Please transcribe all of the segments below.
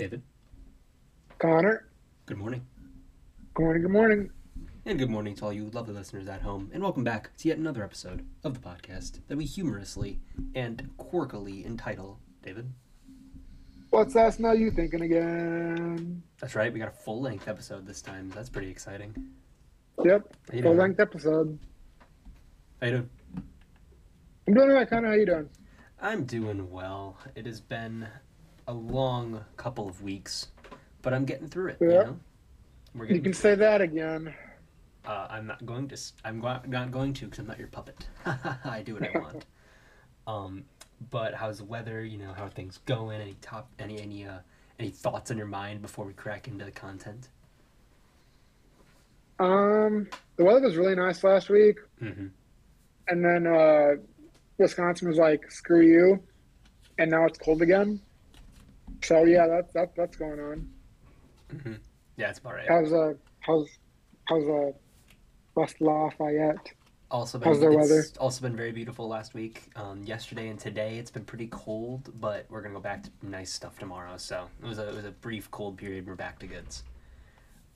David. Connor. Good morning. Good morning. Good morning. And good morning to all you lovely listeners at home, and welcome back to yet another episode of the podcast that we humorously and quirkily entitle David. What's that smell you thinking again? That's right, we got a full length episode this time. That's pretty exciting. Yep. Full doing? length episode. How you doing? I'm doing alright, Connor. How you doing? I'm doing well. It has been a long couple of weeks, but I'm getting through it. You Yeah. know, we're You can say that again. Uh, I'm not going to. I'm go- not going to because I'm not your puppet. I do what I want. um, but how's the weather? You know, how are things going? Any top? Any any uh any thoughts on your mind before we crack into the content? Um, the weather was really nice last week, Mm-hmm. and then uh, Wisconsin was like, "Screw you," and now it's cold again. So yeah, that's that, that's going on. Mm-hmm. Yeah, it's about right. How's uh how's how's uh West Lafayette? Also been how's their it's weather? also been very beautiful last week. Um, yesterday and today it's been pretty cold, but we're gonna go back to nice stuff tomorrow. So it was a it was a brief cold period. We're back to goods.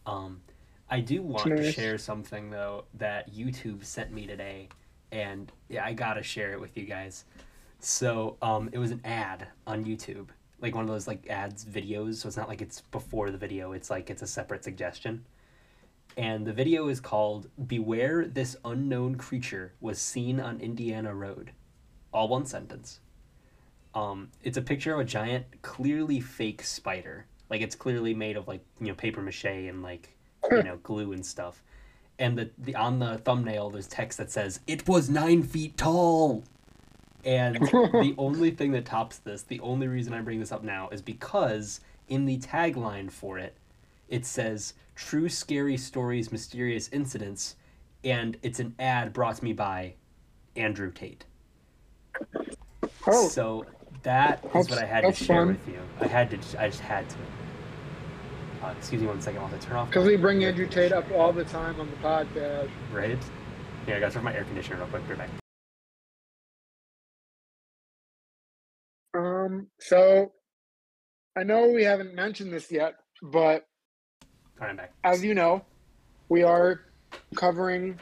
Um, I do want to share something though that YouTube sent me today, and yeah, I gotta share it with you guys. So um, it was an ad on YouTube, like one of those like ads videos. So it's not like it's before the video. It's like it's a separate suggestion and the video is called Beware This Unknown Creature Was Seen on Indiana Road. All one sentence. Um, it's a picture of a giant, clearly fake spider. Like it's clearly made of like, you know, paper mache and like, you know, glue and stuff. And the, the on the thumbnail there's text that says, It was nine feet tall. And the only thing that tops this, the only reason I bring this up now is because in the tagline for it, it says true scary stories mysterious incidents and it's an ad brought to me by andrew tate. Oh, so that is That's- what i had to share fun. with you. I had to i just had to. Uh, excuse me one second i'll have to turn off because we bring Andrew Tate up all the time on the podcast. right? Yeah i gotta turn my air conditioner real quick Be right back Um, so I know we haven't mentioned this yet, but all right i'm back as you know, we are covering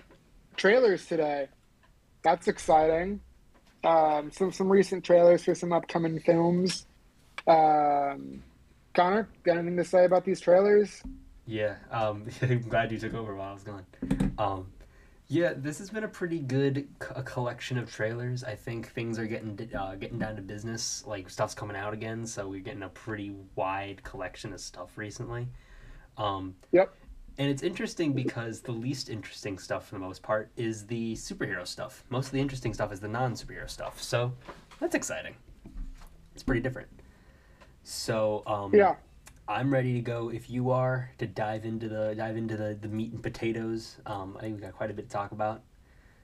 trailers today. That's exciting. Um, some some recent trailers for some upcoming films. Um, Connor, got anything to say about these trailers? Yeah, um, I'm glad you took over while I was gone. Um, yeah, this has been a pretty good c- a collection of trailers. I think things are getting uh, getting down to business. Like stuff's coming out again, so we're getting a pretty wide collection of stuff recently. Um, Yep. and it's interesting because the least interesting stuff, for the most part, is the superhero stuff. Most of the interesting stuff is the non-superhero stuff. So that's exciting. It's pretty different. So um, Yeah. I'm ready to go if you are to dive into the dive into the, the meat and potatoes. Um, I think we got quite a bit to talk about.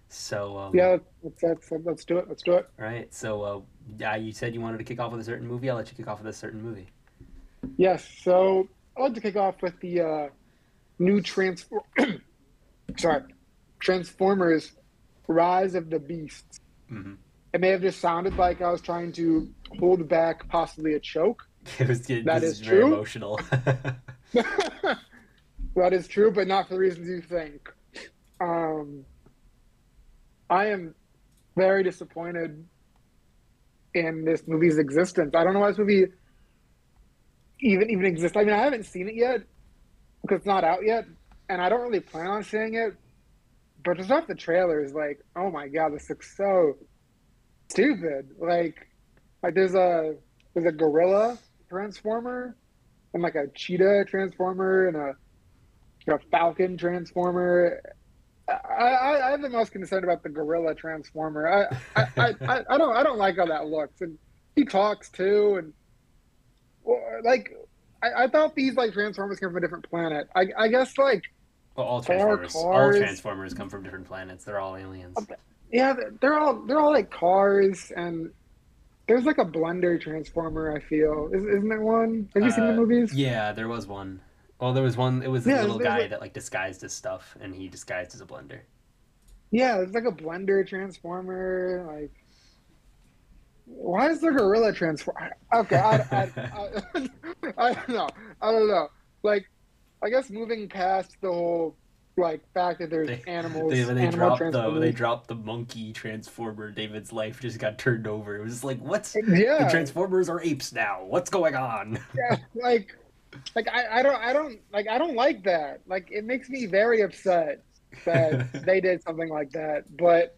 So um, Yeah, let's, let's, let's do it. Let's do it. all right. So uh, yeah, you said you wanted to kick off with a certain movie. I'll let you kick off with a certain movie. Yes. So I'd like to kick off with the uh, new transform. Sorry, Transformers: Rise of the Beasts. hmm It may have just sounded like I was trying to hold back possibly a choke. It was it, That is very true? emotional. that is true, but not for the reasons you think. Um, I am very disappointed in this movie's existence. I don't know why this movie even even exists. I mean, I haven't seen it yet because it's not out yet, and I don't really plan on seeing it. But just off the trailers, like, oh my god, this looks so stupid. Like, like there's a there's a gorilla transformer and like a cheetah transformer and a, a falcon transformer. I, I, I'm the most concerned about the gorilla transformer. I, I, I, I, I don't I don't like how that looks, and he talks too, and well, like I, I thought these like transformers came from a different planet. I, I guess like well, all transformers, all transformers come from different planets. They're all aliens. yeah, they're all they're all like cars, and there's like a blender transformer. I feel is, isn't there one? Have you seen the Uh, movies? Yeah, there was one. Well, there was one. It was a Yeah, little guy like- that like disguised his stuff, and he disguised as a blender. Yeah, it's like a blender transformer. Like, why is the gorilla transform? Okay, I, I, I, I, don't know. I don't know. Like, I guess moving past the whole like fact that there's They- animals, They, they animal dropped the they dropped the monkey transformer, David's life just got turned over. It was like, what's yeah. the transformers are apes now? What's going on? yeah, like, like I, I don't, I don't, like, I don't like that. Like, it makes me very upset that they did something like that. But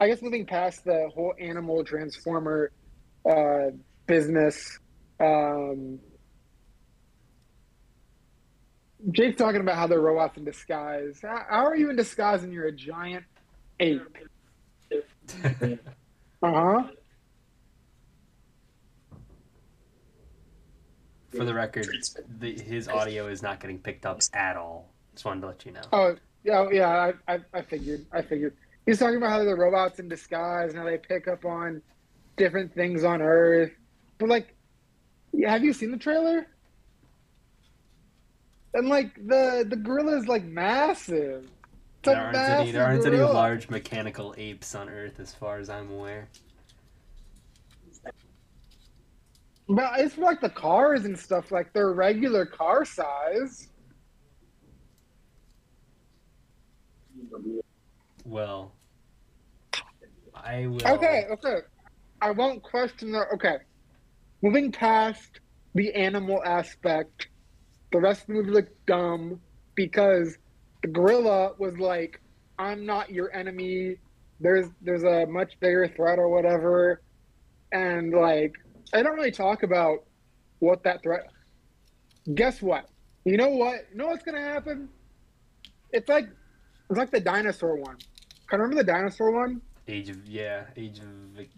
I guess moving past the whole animal transformer uh, business, um, Jake's talking about how they're robots in disguise. How, how are you in disguise and you're a giant ape? Uh huh. For the record, the, his audio is not getting picked up at all. Just wanted to let you know. Oh yeah, yeah. I, I, I figured. I figured. He's talking about how they're robots in disguise and how they pick up on different things on Earth. But like, yeah, have you seen the trailer? And like the the gorilla is like massive. It's a There aren't any. There aren't any large mechanical apes on Earth, as far as I'm aware. But it's like the cars and stuff. Like they're regular car size. Well, I will. Okay, okay. I won't question the. Okay. Moving past the animal aspect, the rest of the movie looked dumb because the gorilla was like, I'm not your enemy. There's there's a much bigger threat or whatever. And like I don't really talk about what that threat guess what? You know what? You know what's gonna happen? It's like it's like the dinosaur one. Can you remember the dinosaur one? Age of yeah, Age of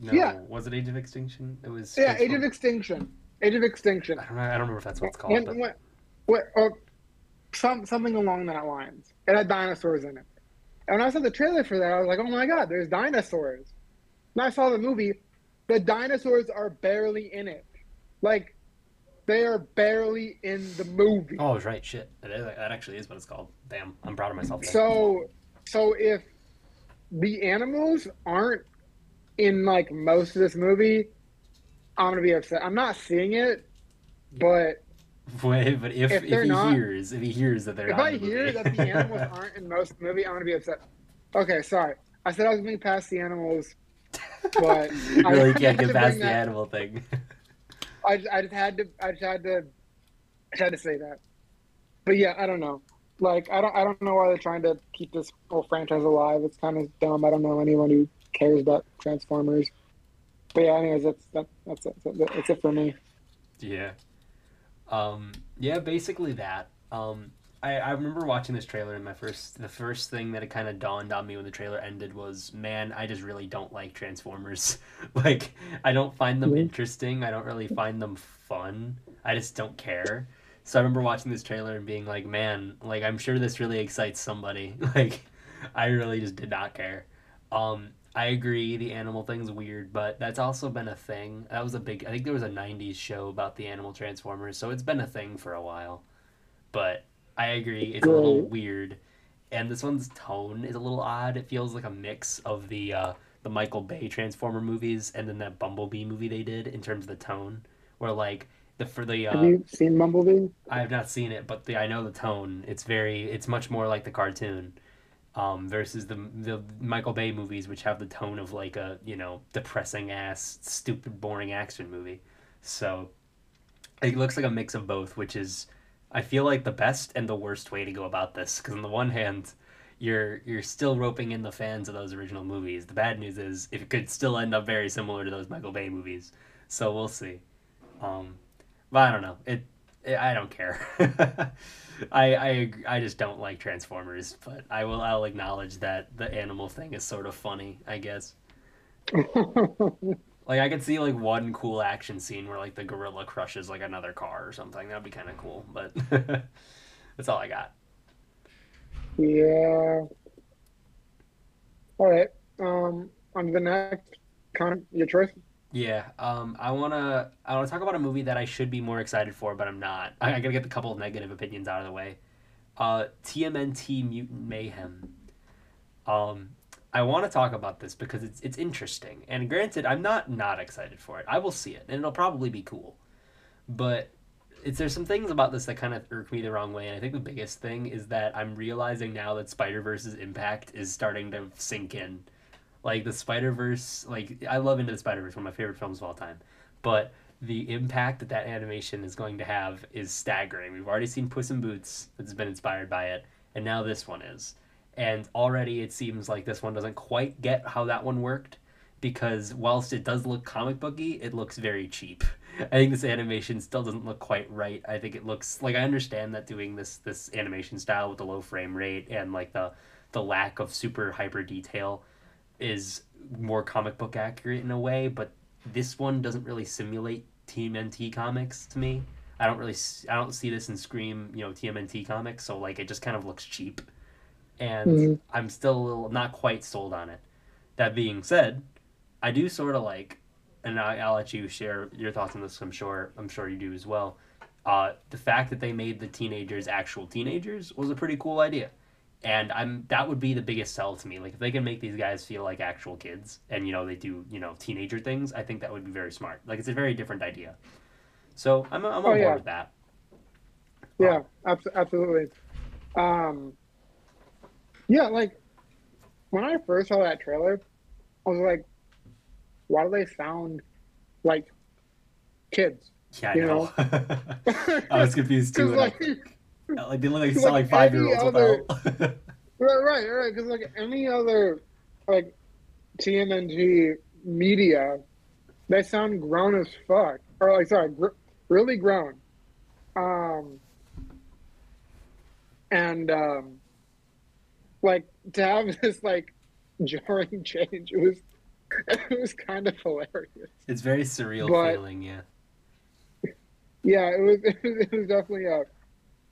no. Yeah. Was it Age of Extinction? It was. Yeah, Age of Extinction. Age of Extinction. I don't know. I don't remember if that's what it's called. When- but when- what, or oh, some something along that lines. It had dinosaurs in it. And when I saw the trailer for that, I was like, "Oh my god, there's dinosaurs!" And I saw the movie. The dinosaurs are barely in it. Like, they are barely in the movie. Oh, right. Shit. That, is, that actually is what it's called. Damn. I'm proud of myself. there. So, so if the animals aren't in like most of this movie, I'm gonna be upset. I'm not seeing it, but Wait, but if, if if, he not- hears if he hears that they're if not I the hear that the animals aren't in most movie, I'm gonna be upset. Okay, sorry. I said I was moving past the animals. but you I- really I can't get past the that- animal thing. I just, I just had to I just had to I just had to say that. But yeah, I don't know. Like I don't I don't know why they're trying to keep this whole franchise alive. It's kind of dumb. I don't know anyone who cares about Transformers. But yeah, anyways, that's that, that's it. That's it for me. Yeah. Um, yeah, basically that. Um, I, I remember watching this trailer and my first the first thing that it kind of dawned on me when the trailer ended was, man, I just really don't like Transformers. like, I don't find them interesting. I don't really find them fun. I just don't care. So I remember watching this trailer and being like, man, like I'm sure this really excites somebody. like, I really just did not care. Um, I agree the animal thing's weird, but that's also been a thing. That was a big I think there was a 90s show about the animal transformers, so it's been a thing for a while. But I agree it's a little weird. And this one's tone is a little odd. It feels like a mix of the uh the Michael Bay Transformer movies and then that Bumblebee movie they did in terms of the tone. Where like the for the Have uh you seen Bumblebee? I have not seen it, but the I know the tone. It's very it's much more like the cartoon. Um, versus the the Michael Bay movies, which have the tone of like a you know depressing ass, stupid, boring action movie. So it looks like a mix of both, which is I feel like the best and the worst way to go about this. Because on the one hand, you're you're still roping in the fans of those original movies. The bad news is it could still end up very similar to those Michael Bay movies. So we'll see. Um, but I don't know. It, I don't care. I I I just don't like Transformers, but I will I'll acknowledge that the animal thing is sort of funny. I guess. Like I could see like one cool action scene where like the gorilla crushes like another car or something. That'd be kind of cool. But that's all I got. yeah. All right. Um, on to the next. Con, your choice. Yeah, um, I wanna I wanna talk about a movie that I should be more excited for, but I'm not. I, I gotta get a couple of negative opinions out of the way. Uh, TMNT Mutant Mayhem. Um, I want to talk about this because it's it's interesting. And granted, I'm not not excited for it. I will see it, and it'll probably be cool. But it's there's some things about this that kind of irk me the wrong way, and I think the biggest thing is that I'm realizing now that Spider Verse's impact is starting to sink in. Like the Spider Verse, like I love Into the Spider Verse, one of my favorite films of all time, but the impact that that animation is going to have is staggering. We've already seen Puss in Boots that's been inspired by it, and now this one is. And already it seems like this one doesn't quite get how that one worked because whilst it does look comic booky, it looks very cheap. I think this animation still doesn't look quite right. I think it looks like I understand that doing this this animation style with the low frame rate and like the the lack of super hyper detail is more comic book accurate in a way, but this one doesn't really simulate TMNT comics to me. I don't really I don't see this in Scream, you know, TMNT comics, so like it just kind of looks cheap. And Mhm. I'm still a little not quite sold on it. That being said, I do sort of like and I, I'll let you share your thoughts on this. I'm sure I'm sure you do as well. Uh, the fact that they made the teenagers actual teenagers was a pretty cool idea, and I'm that would be the biggest sell to me. Like if they can make these guys feel like actual kids, and you know they do you know teenager things, I think that would be very smart. Like it's a very different idea. So I'm I'm on Oh, board yeah. with that. Yeah, abs- absolutely. Um, yeah, like when I first saw that trailer, I was like, why do they sound like kids? Yeah, I You know. I was confused too. Like, like they look like, like sound like five year olds. What right, right, right. Because like any other like TMNT media, they sound grown as fuck, or like sorry, gr- really grown. Um, and um, like to have this like jarring change, it was it was kind of hilarious. it's very surreal But- feeling. Yeah. Yeah, it was it was, it was definitely a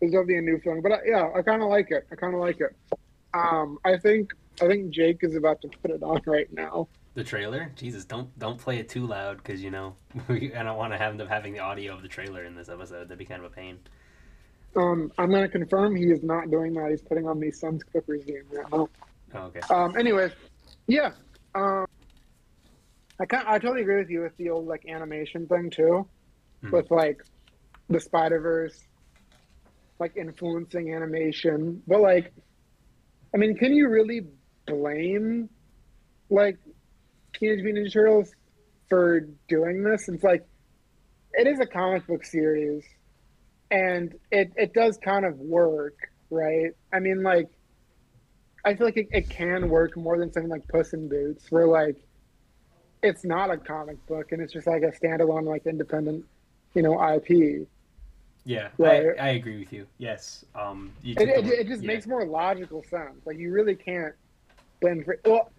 was definitely a new feeling, but I, yeah, I kind of like it. I kind of like it. Um, I think I think Jake is about to put it on right now. The trailer? Jesus, don't don't play it too loud because you know we, I don't want to have them having the audio of the trailer in this episode. That'd be kind of a pain. Um, I'm gonna confirm he is not doing that. He's putting on the Suns Clippers game right now. Oh, okay. Um, anyways, yeah. Um, I kind I totally agree with you with the old like animation thing too, Mhm. with like the Spider Verse, like influencing animation. But like, I mean, can you really blame like Teenage Mutant Ninja Turtles for doing this? It's like it is a comic book series, and it it does kind of work, right? I mean, like. I feel like it, it can work more than something like Puss in Boots, where like it's not a comic book and it's just like a standalone, like independent, you know, IP. Yeah, Right. I, I agree with you. Yes. Um. You It, it, it just yeah. makes more logical sense. Like you really can't blend for. Well,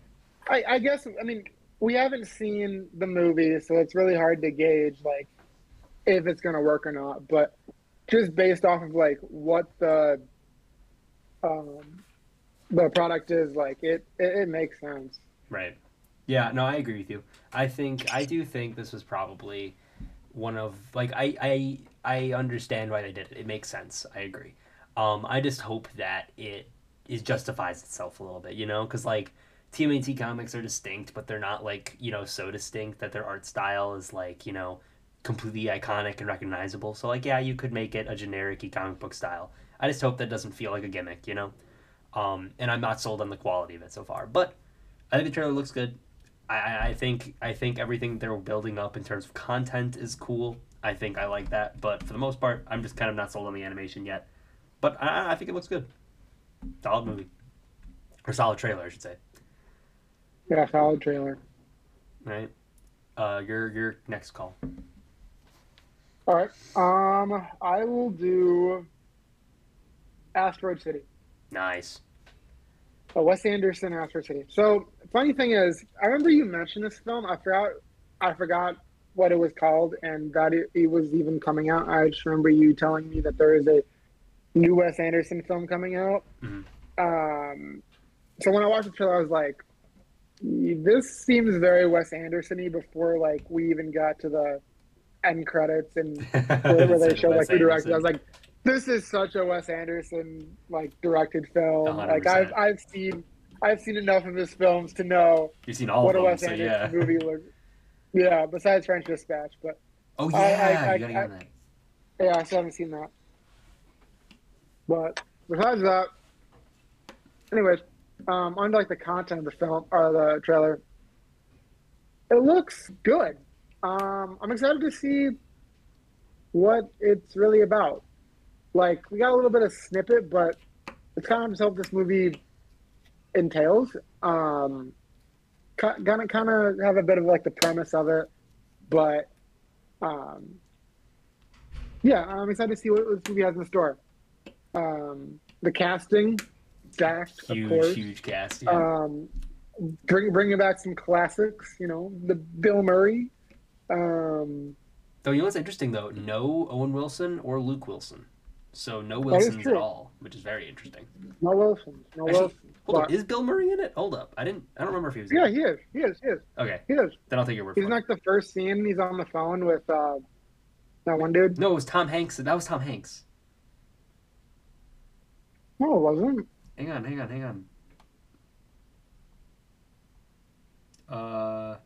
I, I guess I mean we haven't seen the movie, so it's really hard to gauge like if it's gonna work or not. But just based off of like what the um the product is, like it it, it makes sense. Right. Yeah, no, I agree with you. I think I do think this was probably one of like I I I understand why they did it. It makes sense. I agree. Um I just hope that it is justifies itself a little bit, you know, cuz like TMNT comics are distinct, but they're not like, you know, so distinct that their art style is like, you know, completely iconic and recognizable. So like yeah, you could make it a generic comic book style. I just hope that doesn't feel like a gimmick, you know. Um and I'm not sold on the quality of it so far. But I think the trailer looks good. I, I think I think everything they're building up in terms of content is cool. I think I like that, but for the most part, I'm just kind of not sold on the animation yet. But I, I think it looks good. Solid movie, or solid trailer, I should say. Yeah, solid trailer. Right. Uh, your your next call. All right. Um, I will do Asteroid City. Nice. Oh, Wes Anderson, Asteroid City. So, funny thing is, I remember you mentioned this film. I forgot, I forgot what it was called, and that it, it was even coming out. I just remember you telling me that there is a new Wes Anderson film coming out. Mhm. Um, so when I watched the trailer, I was like, "This seems very Wes Anderson-y." Before like we even got to the end credits and where, they showed like who directed. I was like, this is such a Wes Anderson like directed film. A hundred Like I've. I've seen I've seen enough of his films to know You've seen all what a of them, Wes so Anderson yeah. movie looks. Yeah, besides French Dispatch, but Oh yeah, I- I- I- you gotta get I- yeah, I still haven't seen that. But besides that, anyways, um, on like the content of the film or the trailer, it looks good. Um, I'm excited to see what it's really about. Like we got a little bit of snippet, but it's kind of just what this movie entails. Um, gonna kind of have a bit of like the premise of it, but um, yeah, I'm excited to see what this movie has in store. Um, the casting, stacked, of Huge, course. huge cast. Yeah. Um, bring bringing back some classics, you know, the Bill Murray. Um, Though you know what's interesting though, no Owen Wilson or Luke Wilson, so no Wilsons at all, which is very interesting. no Wilsons. no Actually, Wilson. Hold But- up, is Bill Murray in it? Hold up, I didn't. I don't remember if he was. in yeah, it. he is. He is. He is. Okay, He is. then I'll take your word He's for in it. like the first scene. He's on the phone with uh, that one dude. No, it was Tom Hanks. That was Tom Hanks. No, it wasn't. Hang on, hang on, hang on. Uh.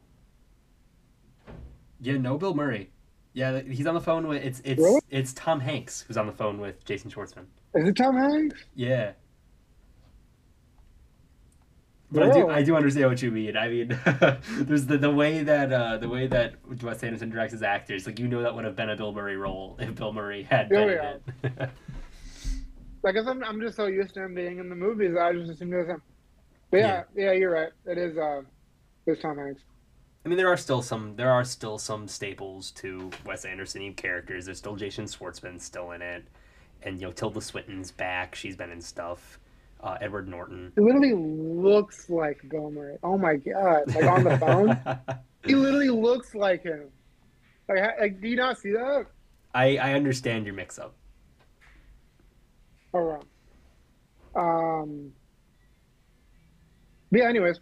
Yeah, no Bill Murray. Yeah, he's on the phone with it's it's Really? it's Tom Hanks who's on the phone with Jason Schwartzman. Is it Tom Hanks? Yeah. But I do I do understand what you mean. I mean, there's the, the way that uh, the way that Wes Anderson directs his actors. Like you know that would have been a Bill Murray role if Bill Murray had Oh, been yeah. in it. I guess I'm, I'm just so used to him being in the movies. I just assumed it was him. But yeah, yeah, you're right. It is. Uh, it's Tom Hanks. I mean, there are still some there are still some staples to Wes Anderson characters. There's still Jason Schwartzman still in it, and you know Tilda Swinton's back. She's been in stuff. Uh, Edward Norton. It literally looks like Gomer. Oh my god! Like on the phone, he literally looks like him. Like, like, do you not see that? I I understand your mix up. Or wrong? Um. yeah. Anyways,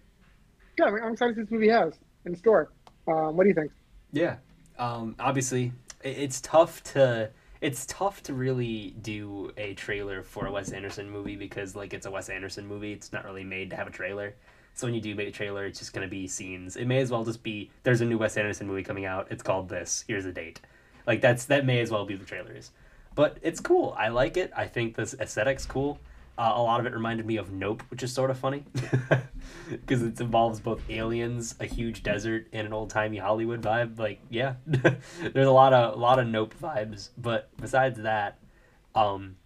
yeah, I'm I'm excited to see this movie has in store. Um, what do you think? Yeah. Um, obviously, it's tough to it's tough to really do a trailer for a Wes Anderson movie because like it's a Wes Anderson movie. It's not really made to have a trailer. So when you do make a trailer, it's just gonna be scenes. It may as well just be there's a new Wes Anderson movie coming out. It's called this. Here's the date. Like that's that may as well be the trailers. But it's cool. I like it. I think this aesthetic's cool. Uh, a lot of it reminded me of Nope, which is sort of funny because it involves both aliens, a huge desert, and an old timey Hollywood vibe. Like, yeah, there's a lot of a lot of Nope vibes. But besides that, um,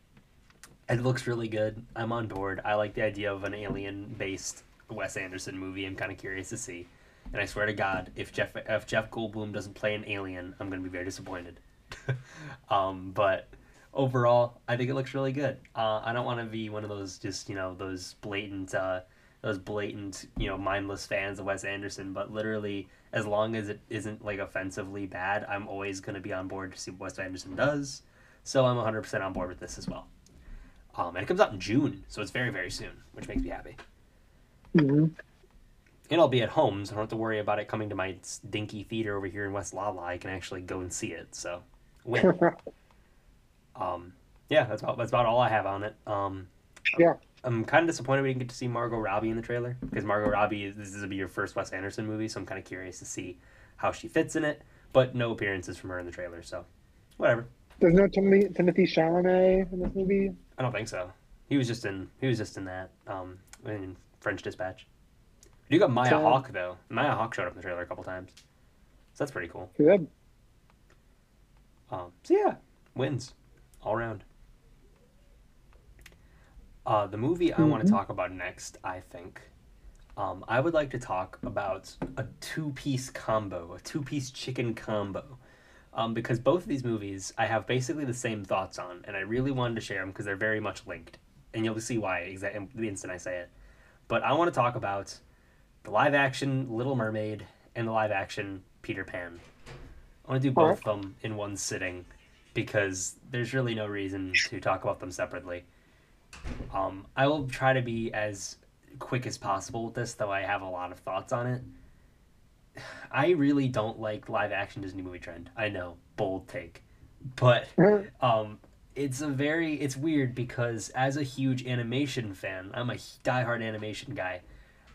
it looks really good. I'm on board. I like the idea of an alien-based Wes Anderson movie. I'm kind of curious to see. And I swear to God, if Jeff if Jeff Goldblum doesn't play an alien, I'm gonna be very disappointed. um, but overall, I think it looks really good. Uh, I don't want to be one of those just you know those blatant uh, those blatant you know mindless fans of Wes Anderson, but literally as long as it isn't like offensively bad, I'm always gonna be on board to see what Wes Anderson does. So I'm 100% on board with this as well. Um, and it comes out in June, so it's very very soon, which makes me happy. Mm-hmm. And I'll be at home, so I don't have to worry about it coming to my dinky theater over here in West Lala. I can actually go and see it. So, win. um, yeah, that's about that's about all I have on it. Um, Yeah. I'm kind of disappointed we didn't get to see Margot Robbie in the trailer because Margot Robbie is this is be your first Wes Anderson movie, so I'm kind of curious to see how she fits in it. But no appearances from her in the trailer, so whatever. There's no Timothy, Timothée Chalamet in this movie. I don't think so. He was just in he was just in that um in French Dispatch. You got Maya So- Hawke though. Maya Hawke showed up in the trailer a couple times, so that's pretty cool. Good. Um, so yeah, wins all around. Uh, the movie I want to talk about next, I think, um, I would like to talk about a two-piece combo, a two-piece chicken combo, um, because both of these movies I have basically the same thoughts on, and I really wanted to share them because they're very much linked, and you'll see why exa- the instant I say it. But I want to talk about the live-action Little Mermaid and the live-action Peter Pan. I want to do both of them in one sitting because there's really no reason to talk about them separately. Um, I will try to be as quick as possible with this, though I have a lot of thoughts on it. I really don't like live action Disney movie trend. I know, bold take. But um, it's a very it's weird because as a huge animation fan, I'm a diehard animation guy.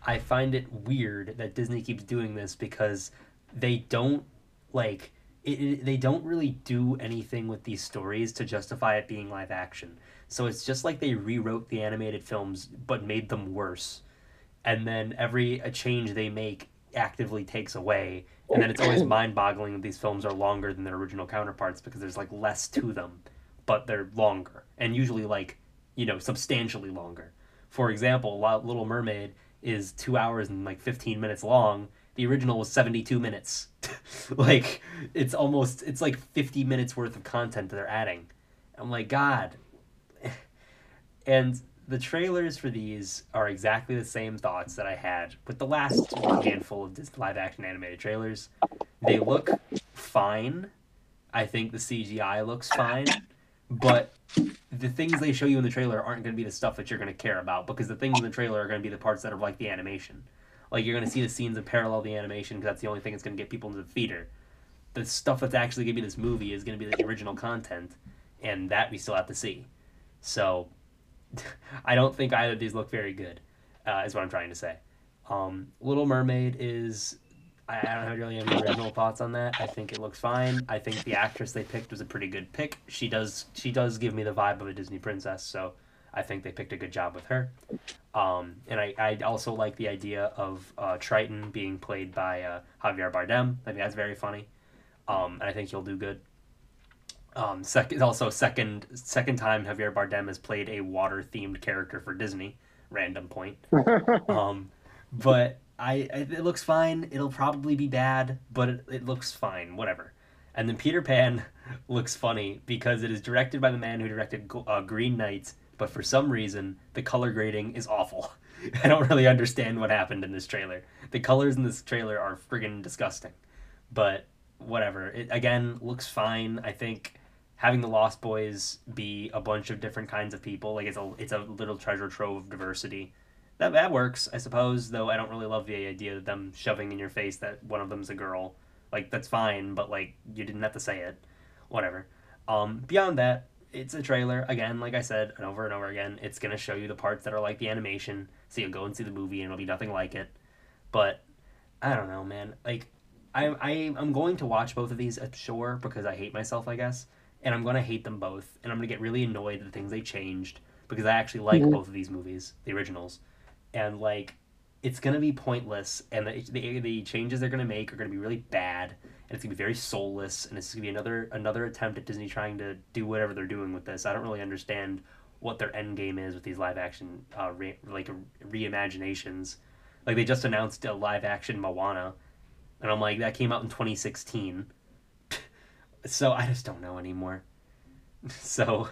I find it weird that Disney keeps doing this because they don't like it, it, they don't really do anything with these stories to justify it being live action. So it's just like they rewrote the animated films but made them worse. And then every a change they make actively takes away. And then it's always mind-boggling that these films are longer than their original counterparts because there's like less to them, but they're longer and usually like, you know, substantially longer. For example, Little Mermaid is 2 hours and like 15 minutes long the original was 72 minutes. Like it's almost it's like 50 minutes worth of content that they're adding. I'm like god. And the trailers for these are exactly the same thoughts that i had with the last handful of live action animated trailers. They look fine. I think the cgi looks fine. But the things they show you in the trailer aren't going to be the stuff that you're going to care about because the things in the trailer are going to be the parts that are like the animation like you're gonna see the scenes and parallel the animation because that's the only thing that's gonna get people into the theater. The stuff that's actually gonna be this movie is gonna be the original content, and that we still have to see. So, I don't think either of these look very good. Uh, is what I'm trying to say. Um, Little Mermaid is. I, I don't have really any original thoughts on that. I think it looks fine. I think the actress they picked was a pretty good pick. She does she does give me the vibe of a Disney princess, so I think they picked a good job with her. Um, and I, I also like the idea of uh, Triton being played by uh, Javier Bardem. I think that's very funny. Um, and I think he'll do good. Um, second, also second second time Javier Bardem has played a water themed character for Disney. Random point. um, but I it looks fine. It'll probably be bad, but it, it looks fine. Whatever. And then Peter Pan looks funny because it is directed by the man who directed uh, Green Knight but for some reason the color grading is awful. I don't really understand what happened in this trailer. The colors in this trailer are friggin' disgusting. But whatever. It again looks fine. I think having the Lost Boys be a bunch of different kinds of people, like it's a it's a little treasure trove of diversity. That that works, I suppose, though I don't really love the idea of them shoving in your face that one of them's a girl. Like that's fine, but like you didn't have to say it. Whatever. Um, beyond that, it's a trailer again like i said and over and over again it's going to show you the parts that are like the animation so you'll go and see the movie and it'll be nothing like it but i don't know man like i, I i'm going to watch both of these I'm sure because i hate myself i guess and i'm going to hate them both and i'm going to get really annoyed at the things they changed because i actually like mm-hmm. both of these movies the originals and like it's going to be pointless and the, the, the changes they're going to make are going to be really bad and it's gonna be very soulless, and it's gonna be another another attempt at Disney trying to do whatever they're doing with this. I don't really understand what their end game is with these live action uh, re- like reimaginations. Like they just announced a live action Moana, and I'm like that came out in 2016. so I just don't know anymore. so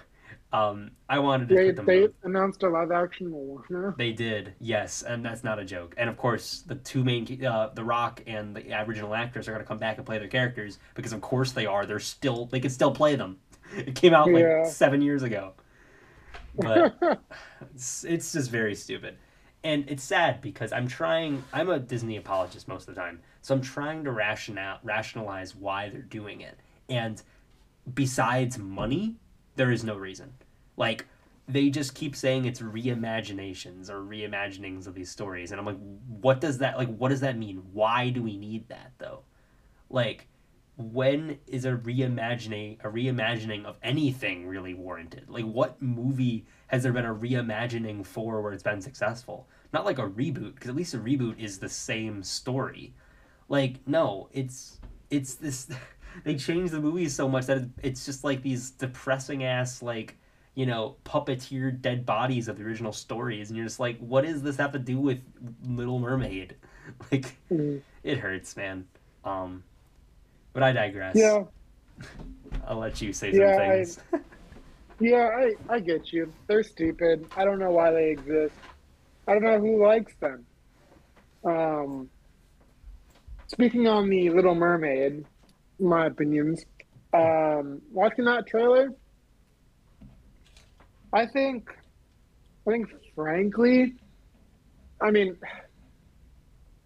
um, I wanted to they, put them. They both. announced a live action Moana. They did, yes, and that's not a joke. And of course, the two main, uh, The Rock and the original actors, are going to come back and play their characters because, of course, they are. They're still, they can still play them. It came out like yeah. seven years ago, but it's, it's just very stupid, and it's sad because I'm trying. I'm a Disney apologist most of the time, so I'm trying to rational rationalize why they're doing it, and besides money there is no reason. Like they just keep saying it's reimaginations or reimaginings of these stories and I'm like what does that like what does that mean? Why do we need that though? Like when is a reimagining a reimagining of anything really warranted? Like what movie has there been a reimagining for where it's been successful? Not like a reboot because at least a reboot is the same story. Like no, it's it's this they change the movies so much that it's just like these depressing ass like you know puppeteer dead bodies of the original stories and you're just like what does this have to do with little mermaid? Like mm. it hurts man. Um but i digress. Yeah. I'll let you say yeah, some things. I, yeah i i get you. They're stupid. I don't know why they exist. I don't know who likes them. Um speaking on the little mermaid my opinions. Um, watching that trailer, I think, I think, frankly, I mean,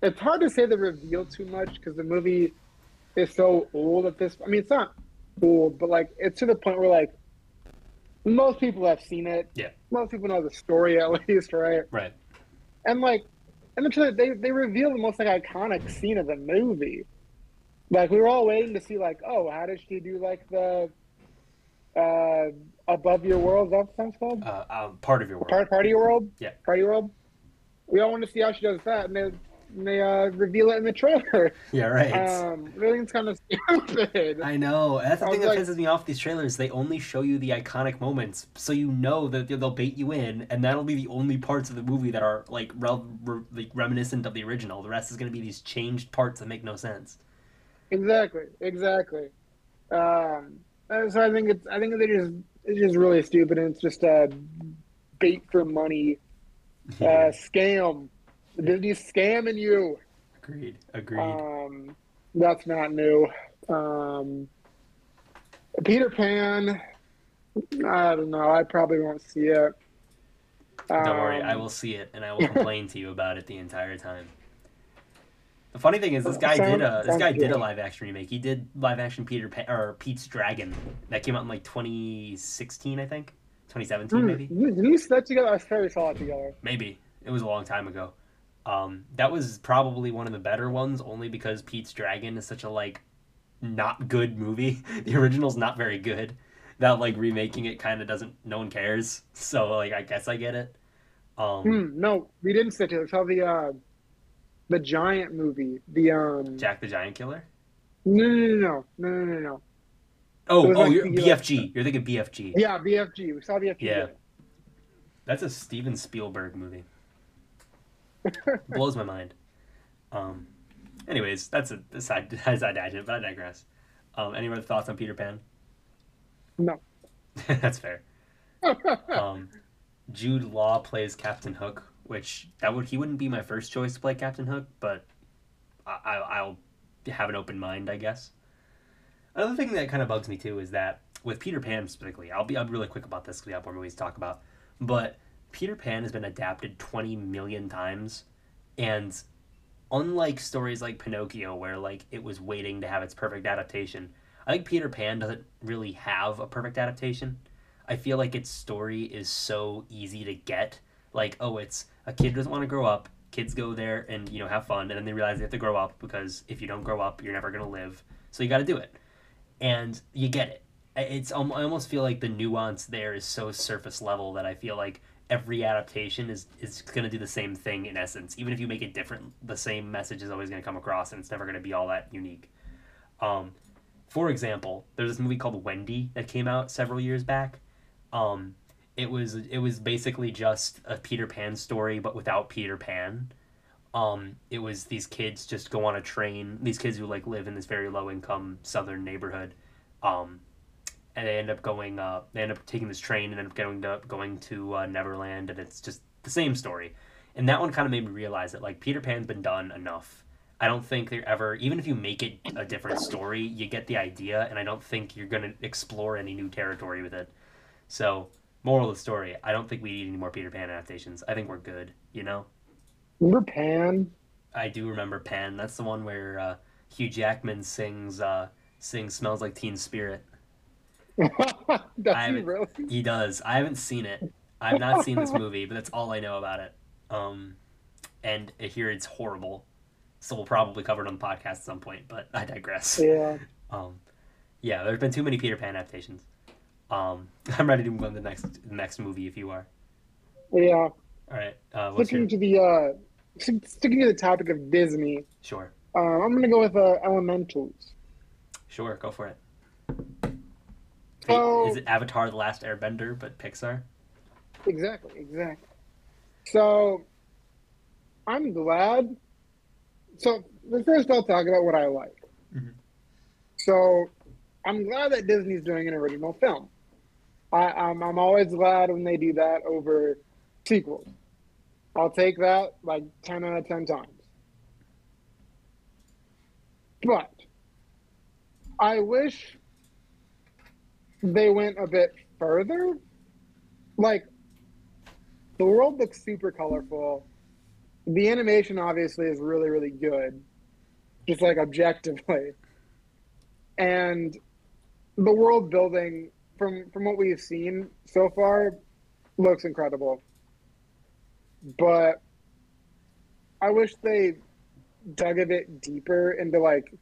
it's hard to say the reveal too much because the movie is so old at this. I mean, it's not old, but like it's to the point where like most people have seen it. Yeah. Most people know the story at least, right? Right. And like and the they they reveal the most like iconic scene of the movie. Like we were all waiting to see like, oh, how does she do like the uh above your world? Is that that's called? Uh, um, part of your world. Part party world. Yeah. Party world. We all want to see how she does that, and they they uh, reveal it in the trailer. Yeah, right. Um, everything's kind of stupid. I know. That's the I thing that like- pisses me off. These trailers, they only show you the iconic moments, so you know that they'll bait you in, and that'll be the only parts of the movie that are like, rel- re- like reminiscent of the original. The rest is going to be these changed parts that make no sense. Exactly, exactly. Um, so I think it's I think they just it's just really stupid, and it's just a bait for money uh, scam. Disney's scamming you. Agreed. Agreed. Um, that's not new. Um, Peter Pan. I don't know. I probably won't see it. Don't worry, Um, I will see it, and I will complain to you about it the entire time. The funny thing is, this guy Sound- did a this guy did a live action remake. He did live action Peter Pan or Pete's Dragon that came out in like 2016, I think, 2017 Hmm, maybe. Did you see that together? I swear we saw it together. Maybe it was a long time ago. Um, that was probably one of the better ones, only because Pete's Dragon is such a like not good movie. The original's not very good. That like remaking it kind of doesn't. No one cares. So like I guess I get it. Um, Hmm, no, we didn't sit. We saw the uh, the giant movie. The um. Jack the Giant Killer. No, no, no, no, no, no, no. Oh, oh, like you're the, uh, BFG. You're thinking BFG. Yeah, BFG. We saw BFG. Yeah. That's a Steven Spielberg movie. Blows my mind. Um, anyways, that's a, a side a side tangent, but I digress. Um, any other thoughts on Peter Pan? No. that's fair. Um, Jude Law plays Captain Hook, which that would he wouldn't be my first choice to play Captain Hook, but I, I I'll have an open mind, I guess. Another thing that kind of bugs me too is that with Peter Pan specifically, I'll be I'll be really quick about this because we have more movies to talk about. But Peter Pan has been adapted twenty million times, and unlike stories like Pinocchio, where like it was waiting to have its perfect adaptation, I think Peter Pan doesn't really have a perfect adaptation. I feel like its story is so easy to get. Like, oh, it's a kid doesn't want to grow up. Kids go there and you know have fun, and then they realize they have to grow up because if you don't grow up, you're never gonna live. So you got to do it, and you get it. It's um, I almost feel like the nuance there is so surface level that I feel like every adaptation is is gonna do the same thing in essence. Even if you make it different, the same message is always gonna come across, and it's never gonna be all that unique. Um, for example, there's this movie called Wendy that came out several years back. Um, it was it was basically just a Peter Pan story, but without Peter Pan. Um, it was these kids just go on a train. These kids who like live in this very low income southern neighborhood, um, and they end up going. Uh, they end up taking this train and end up going to going to uh, Neverland, and it's just the same story. And that one kind of made me realize that like Peter Pan's been done enough. I don't think they're ever even if you make it a different story, you get the idea, and I don't think you're gonna explore any new territory with it. So, moral of the story, I don't think we need any more Peter Pan adaptations. I think we're good, you know? Remember Pan? I do remember Pan. That's the one where uh, Hugh Jackman sings uh, sings "Smells Like Teen Spirit." Does he really? He does. I haven't seen it. I've not seen this movie, but that's all I know about it. Um, and I hear it's horrible. So we'll probably cover it on the podcast at some point. But I digress. Yeah. Um, yeah, there's been too many Peter Pan adaptations. Um, I'm ready to move on to the next the next movie if you are. Yeah. All right. Uh, Sticking your to the uh, sticking to the topic of Disney, sure? uh, I'm gonna go with uh, Elementals. Sure, go for it. So- is it Avatar: The Last Airbender, but Pixar? Exactly, exactly. So, I'm glad. So, first I'll talk about what I like. Mhm. So, I'm glad that Disney's doing an original film. I, I'm, I'm always glad when they do that over sequels. I'll take that like 10 out of 10 times. But, I wish they went a bit further. Like, the world looks super colorful. The animation obviously is really, really good, just like objectively. And the world building from from what we've seen so far looks incredible. But I wish they dug a bit deeper into like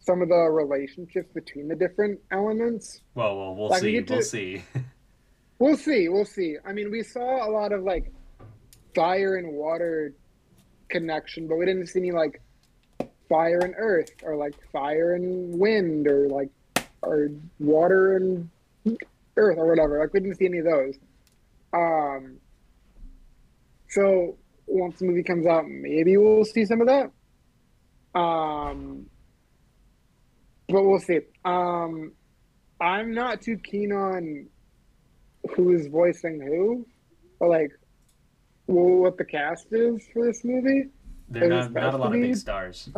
some of the relationships between the different elements. Well, well, we'll Like, see. to- We'll see. We'll see. We'll see. I mean, we saw a lot of like fire and water connection, but we didn't see any like fire and earth or like fire and wind or like or water and earth or whatever. Like we didn't see any of those. Um. So once the movie comes out, maybe we'll see some of that. Um. But we'll see. Um. I'm not too keen on who's voicing who, or like what the cast is for this movie. They're not not a lot of big stars.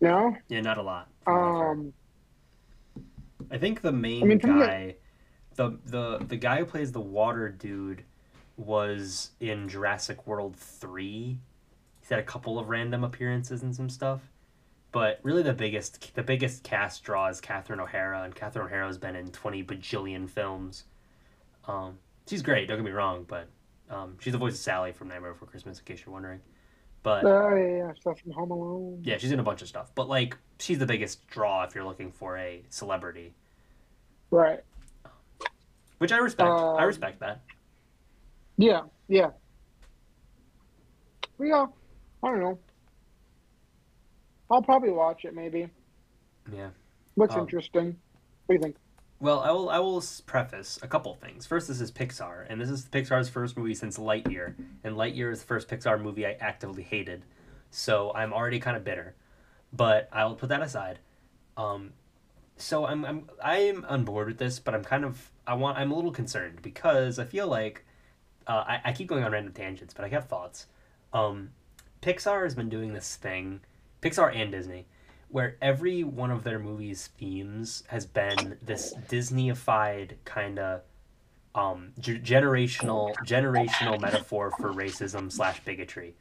No, Yeah, not a lot. um, I think the main I mean, guy, the the the guy who plays the water dude, was in Jurassic World three. He's had a couple of random appearances and some stuff, but really the biggest the biggest cast draw is Catherine O'Hara, and Catherine O'Hara's been in twenty bajillion films. Um, she's great. Don't get me wrong, but um, she's the voice of Sally from Nightmare Before Christmas, in case you're wondering. But oh yeah, stuff from Home Alone. yeah, she's in a bunch of stuff. But like, she's the biggest draw if you're looking for a celebrity. Right. Which I respect. I Um, respect that. Yeah, yeah. Yeah, I don't know. I'll probably watch it. Maybe Yeah. looks Um, interesting. What do you think? Well, I will. I will preface a couple things. First, this is Pixar, and this is Pixar's first movie since Lightyear, and Lightyear is the first Pixar movie I actively hated, so I'm already kind of bitter. But I'll put that aside. Um, so I'm I'm I'm on board with this, but I'm kind of I want I'm a little concerned because I feel like uh, I I keep going on random tangents, but I have thoughts. Um, Pixar has been doing this thing, Pixar and Disney, where every one of their movies' themes has been this Disneyified kind of um, g- generational generational metaphor for racism slash bigotry,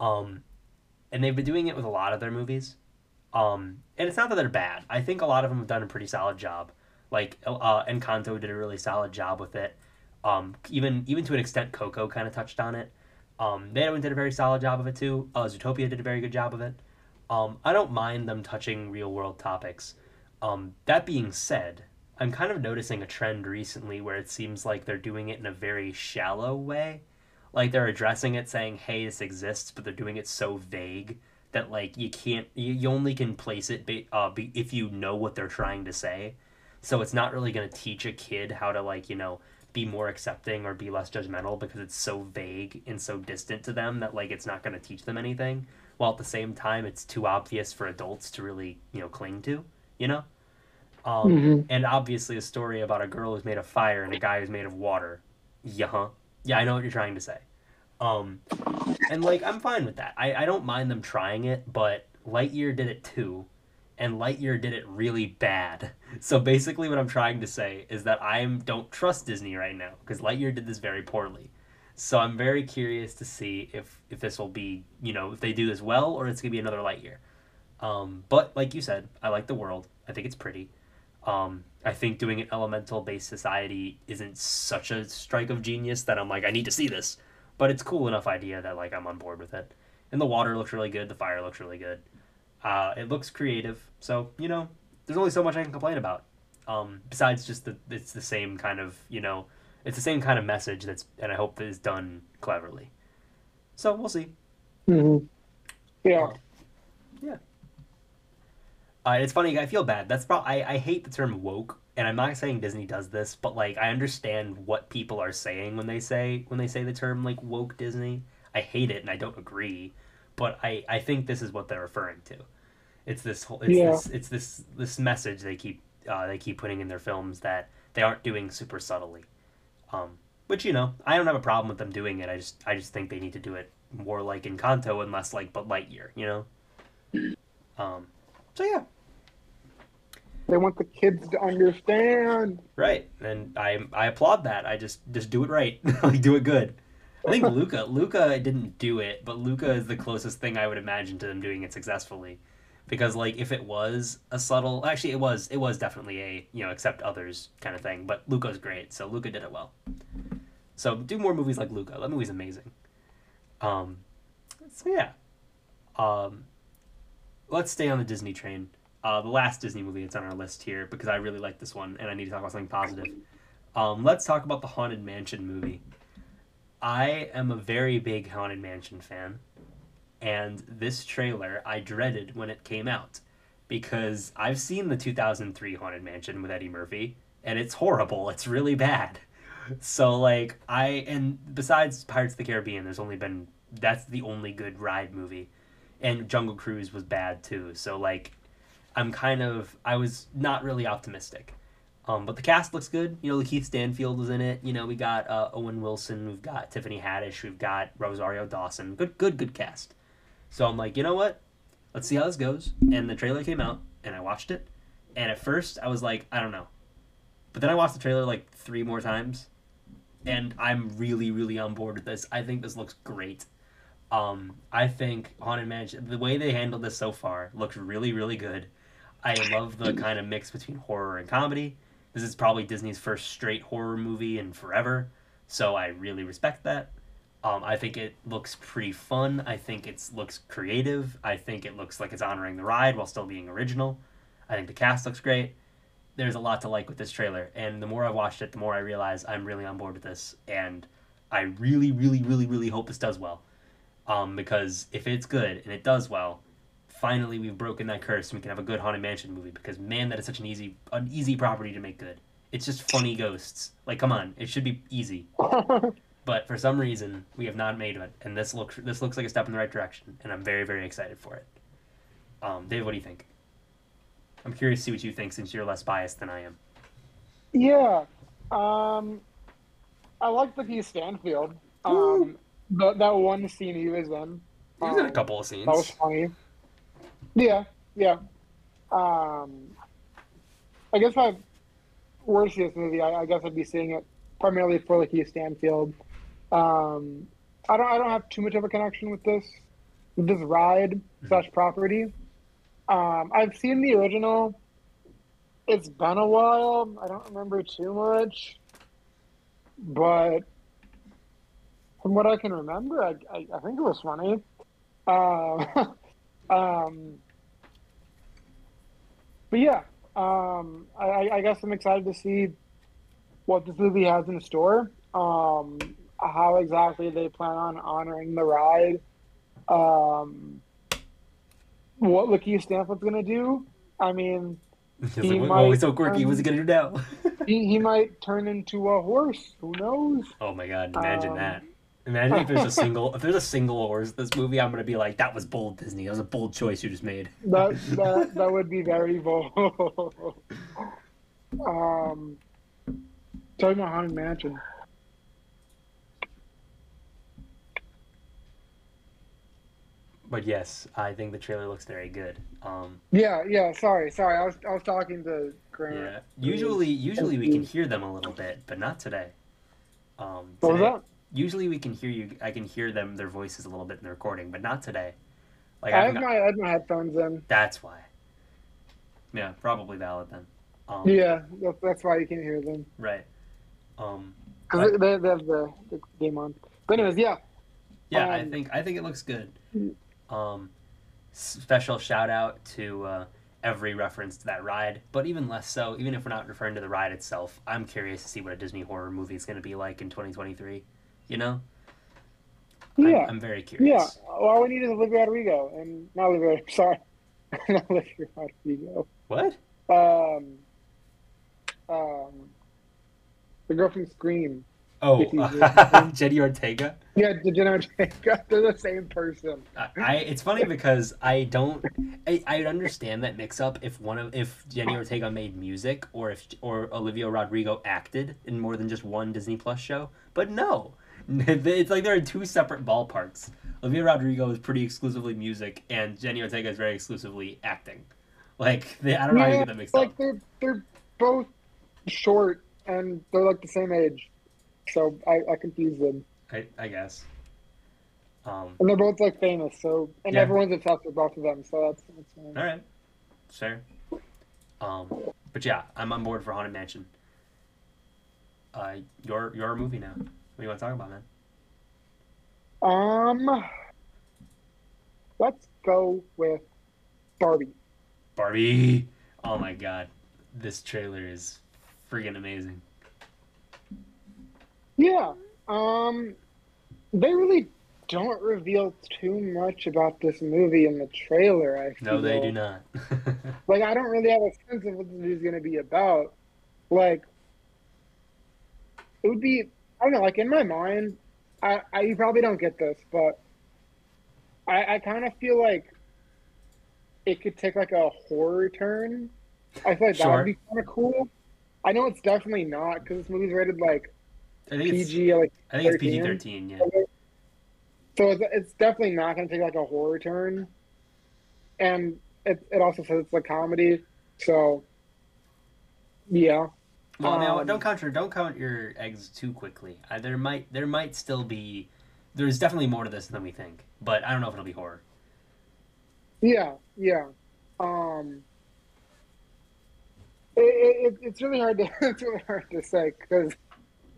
um, and they've been doing it with a lot of their movies. Um, and it's not that they're bad. I think a lot of them have done a pretty solid job. Like uh, Encanto did a really solid job with it. Um, even even to an extent, Coco kind of touched on it. Um, they did a very solid job of it too. Uh, Zootopia did a very good job of it. Um, I don't mind them touching real world topics. Um, that being said, I'm kind of noticing a trend recently where it seems like they're doing it in a very shallow way. Like they're addressing it, saying, "Hey, this exists," but they're doing it so vague that like you can't, you, you only can place it ba- uh, be, if you know what they're trying to say. So it's not really going to teach a kid how to like you know be more accepting or be less judgmental because it's so vague and so distant to them that like it's not going to teach them anything while at the same time it's too obvious for adults to really you know cling to you know um, Mhm. and obviously a story about a girl who's made of fire and a guy who's made of water yeah huh yeah i know what you're trying to say um, and like i'm fine with that I, I don't mind them trying it but lightyear did it too and lightyear did it really bad so basically what i'm trying to say is that i don't trust disney right now because lightyear did this very poorly so I'm very curious to see if if this will be you know if they do this well or it's gonna be another Lightyear. Um, but like you said, I like the world. I think it's pretty. Um, I think doing an elemental based society isn't such a strike of genius that I'm like I need to see this, but it's cool enough idea that like I'm on board with it. And the water looks really good. The fire looks really good. Uh, it looks creative. So you know, there's only so much I can complain about. Um, besides just the it's the same kind of you know it's the same kind of message that's and I hope is done cleverly. So we'll see. Mhm. Yeah. Uh, it's funny. I feel bad. That's probably I, I hate the term woke, and I'm not saying Disney does this, but like I understand what people are saying when they say when they say the term like woke Disney. I hate it, and I don't agree, but I I think this is what they're referring to. It's this whole it's Yeah. this it's this this message they keep uh, they keep putting in their films that they aren't doing super subtly. Um, which you know I don't have a problem with them doing it. I just I just think they need to do it more like Encanto and less like but Lightyear. You know. Um. So yeah. They want the kids to understand. Right, and I I applaud that. I just just do it right, like do it good. I think Luca Luca didn't do it, but Luca is the closest thing I would imagine to them doing it successfully, because like if it was a subtle, actually it was it was definitely a you know accept others kind of thing. But Luca's great, so Luca did it well. So do more movies like Luca. That movie's amazing. Um, so yeah. Um, let's stay on the Disney train. Uh, the last Disney movie that's on our list here because I really like this one and I need to talk about something positive. Um, let's talk about the Haunted Mansion movie. I am a very big Haunted Mansion fan, and this trailer I dreaded when it came out because I've seen the 2003 Haunted Mansion with Eddie Murphy and it's horrible. It's really bad. So like I and besides Pirates of the Caribbean, there's only been that's the only good ride movie, and Jungle Cruise was bad too. So like, I'm kind of I was not really optimistic. Um, but the cast looks good. You know, Keith Stanfield was in it. You know, we got uh, Owen Wilson, we've got Tiffany Haddish, we've got Rosario Dawson. Good, good, good cast. So I'm like, you know what? Let's see how this goes. And the trailer came out, and I watched it. And at first, I was like, I don't know. But then I watched the trailer like three more times, and I'm really, really on board with this. I think this looks great. Um, I think Haunted Mansion, the way they handled this so far, looks really, really good. I love the kind of mix between horror and comedy. This is probably Disney's first straight horror movie in forever, so I really respect that. Um, I think it looks pretty fun. I think it looks creative. I think it looks like it's honoring the ride while still being original. I think the cast looks great. There's a lot to like with this trailer, and the more I watched it, the more I realize I'm really on board with this, and I really, really, really, really hope this does well. Um, because if it's good and it does well, finally we've broken that curse and we can have a good haunted mansion movie because man that is such an easy an easy property to make good. It's just funny ghosts. Like come on. It should be easy. But for some reason we have not made it. And this looks this looks like a step in the right direction. And i'm very very excited for it. Um, dave what do you think? I'm curious to see what you think since you're less biased than i am. Yeah. Um i like the Keith Stanfield um the, that one scene he was in. He was in a um, couple of scenes That was funny. Yeah, yeah. Um, I guess I were to see this movie, I, I guess I'd be seeing it primarily for like Keith Stanfield. Um, I don't, I don't have too much of a connection with this, with this ride slash property. Um, I've seen the original. It's been a while. I don't remember too much, but from what I can remember, I, I, I think it was funny. Um, um, but yeah, um, I, I guess I'm excited to see what this movie has in store. Um, how exactly they plan on honoring the ride. Um, what Lakeith Stanfield's gonna do. I mean, He like, oh, might he's so quirky what's he gonna do now he, he might turn into a horse. Who knows? oh my god imagine Um, that imagine if there's a single if there's a single horse this movie i'm gonna be like that was bold disney that was a bold choice you just made That that that would be very bold. um, talking about haunted mansion. But yes, I think the trailer looks very good. Um, Yeah, yeah. Sorry, sorry. I was I was talking to Grant. yeah. Usually, usually we can hear them a little bit, but not today. Um, What was that? Usually we can hear you. I can hear them, their voices a little bit in the recording, but not today. Like I have got- my I have my headphones in. that's why. Yeah, probably valid then. Um, Yeah, that's, that's why you can't hear them Right. Um, because they, they have the, the game on. But anyways, yeah. Yeah, I Um, think I think it looks good. Um, special shout out to uh, every reference to that ride, but even less so. Even if we're not referring to the ride itself, I'm curious to see what a Disney horror movie is going to be like in 2023. You know, I'm- Yeah, I'm, very curious. yeah. All we need is Olivia Rodrigo and not Olivia. Sorry, not Olivia Rodrigo. What? Um, um, the girl from Scream. Oh, Jenny Ortega. Yeah, Jenna Ortega. They're the same person. I, I it's funny because I don't I, I understand that mix up if one of if Jenny Ortega made music or if or Olivia Rodrigo acted in more than just one Disney Plus show, but no, it's like they're in two separate ballparks. Olivia Rodrigo is pretty exclusively music, and Jenny Ortega is very exclusively acting. Like they, I don't know how you Yeah, get that mixed like up. they're they're both short and they're like the same age, so I, I confuse them. I, I guess. Um, And they're both like famous, so and Yeah. everyone's obsessed with both of them. So that's, that's fine. all right, sure. Um, but yeah, I'm on board for Haunted Mansion. Uh, your your movie now. What do you want to talk about, man? Um, let's go with Barbie. Barbie. Oh my god, this trailer is freaking amazing. Yeah. Um, they really don't reveal too much about this movie in the trailer. I feel. No, they do not. Like, I don't really have a sense of what the movie's going to be about. Like, it would be, don't know, like in my mind, I, I you probably don't get this, but I, I kind of feel like it could take like a horror turn. I feel like that Sure. would be kind of cool. I know it's definitely not because this movie's rated like I think it's PG, like I think it's 13? PG thirteen. Yeah. so it's, it's definitely not going to take like a horror turn, and it it also says it's a comedy, so yeah. Well, now Um, don't count your don't count your eggs too quickly. There might there might still be there's definitely more to this than we think, but I don't know if it'll be horror. Yeah, yeah. Um, it, it, it's really hard to it's really hard to say because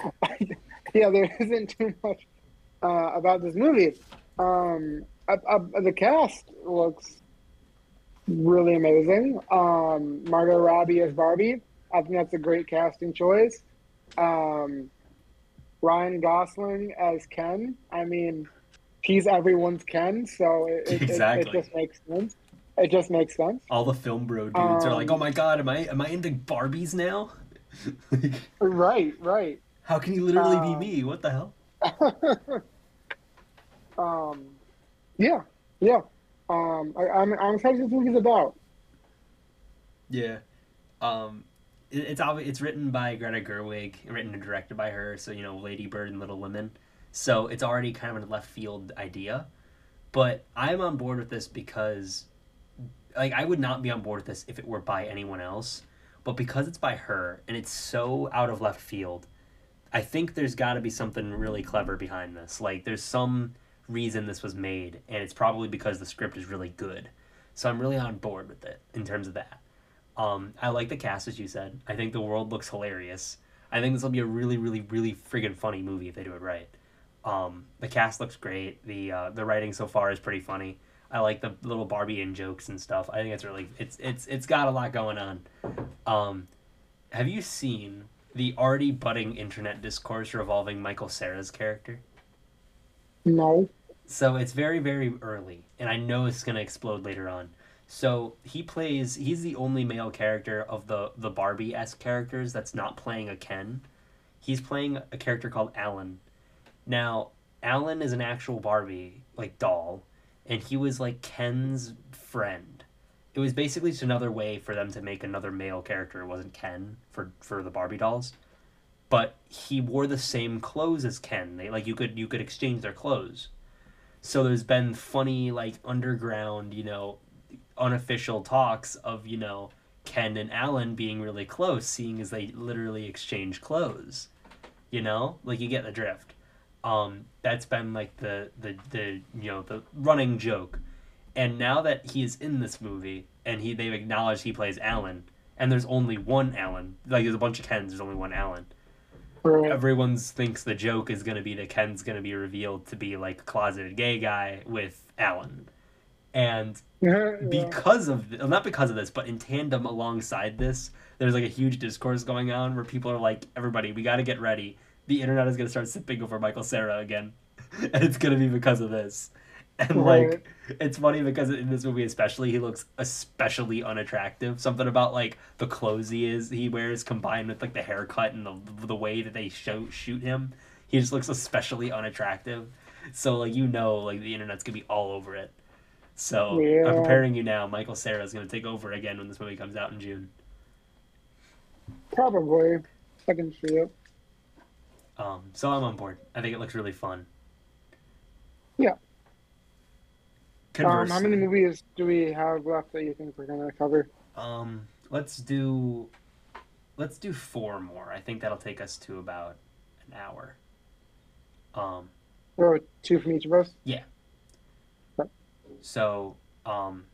yeah, there isn't too much uh, about this movie. Um, uh, uh, the cast looks really amazing. Um, Margot Robbie as Barbie. I think that's a great casting choice. Um, Ryan Gosling as Ken. I mean, he's everyone's Ken, so it, it, it- Exactly. it, just makes sense. It just makes sense. All the film bro dudes are like, Um, "Oh my god, am I am I into Barbies now?" like, Right, right. how can you literally be Um, me? What the hell? um, yeah, yeah. Um, I, I'm I'm excited to see what he's about. Yeah. Um, it, it's obvi- it's written by Greta Gerwig, written and directed by her. So you know, Lady Bird and Little Women. So it's already kind of a left field idea, but I'm on board with this because, like, I would not be on board with this if it were by anyone else. But because it's by her and it's so out of left field, I think there's got to be something really clever behind this. Like, there's some reason this was made, and it's probably because the script is really good. So I'm really on board with it in terms of that. Um, I like the cast, as you said. I think the world looks hilarious. I think this will be a really, really, really friggin' funny movie if they do it right. Um, the cast looks great. The uh, the writing so far is pretty funny. I like the little Barbie in jokes and stuff. I think it's really it's it's it's got a lot going on. Um, have you seen the already budding internet discourse revolving Michael Cera's character? No. So it's very, very early, and I know it's gonna explode later on. So he plays. He's the only male character of the the Barbie esque characters that's not playing a Ken. He's playing a character called Alan. Now, Alan is an actual Barbie like doll, and he was like Ken's friend. It was basically just another way for them to make another male character. It wasn't Ken for for the Barbie dolls, but he wore the same clothes as Ken. They like you could you could exchange their clothes. So there's been funny like underground, you know, unofficial talks of you know Ken and Alan being really close, seeing as they literally exchange clothes. You know, like you get the drift. Um, that's been like the the the you know the running joke, and now that he is in this movie and he they've acknowledged he plays Alan, and there's only one Alan. Like there's a bunch of Kens, there's only one Alan Right. everyone thinks the joke is going to be that Ken's going to be revealed to be like a closeted gay guy with Alan. And because of th- not because of this, but in tandem alongside this, there's like a huge discourse going on where people are like, "Everybody, we got to get ready. The internet is going to start sipping over Michael Cera again, and it's going to be because of this." And Right. like, it's funny because in this movie, especially, he looks especially unattractive. Something about like the clothes he is he wears combined with like the haircut and the the way that they show shoot him, he just looks especially unattractive. So like you know, like the internet's gonna be all over it. So Yeah. I'm preparing you now. Michael Cera is gonna take over again when this movie comes out in June. Probably. I can see it. Um, so I'm on board. I think it looks really fun. Yeah. Um, how many movies do we have left that you think we're gonna cover? Um, let's do, let's do four more. I think that'll take us to about an hour. Um, Or two from each of us? So um,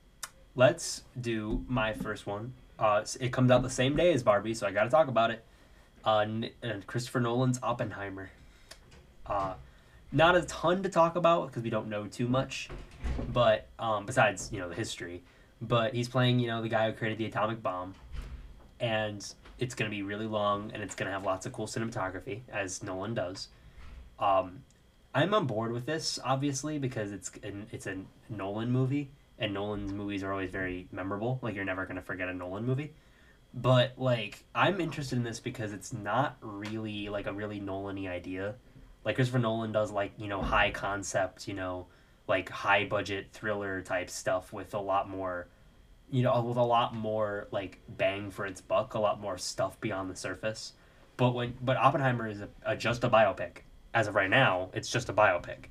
let's do my first one. Uh, it comes out the same day as Barbie, so I got to talk about it. Uh, uh, Christopher Nolan's Oppenheimer. Uh, not a ton to talk about because we don't know too much, but um, besides you know the history, but he's playing you know the guy who created the atomic bomb, and it's gonna be really long and it's gonna have lots of cool cinematography as Nolan does. Um, I'm on board with this obviously because it's an, it's a Nolan movie and Nolan's movies are always very memorable. Like you're never gonna forget a Nolan movie. But like I'm interested in this because it's not really like a really Nolan-y idea. Like Christopher Nolan does like, you know, high concept, you know, like high budget thriller type stuff with a lot more you know, with a lot more like bang for its buck, a lot more stuff beyond the surface. But when but Oppenheimer is a, a just a biopic. As of right now, it's just a biopic.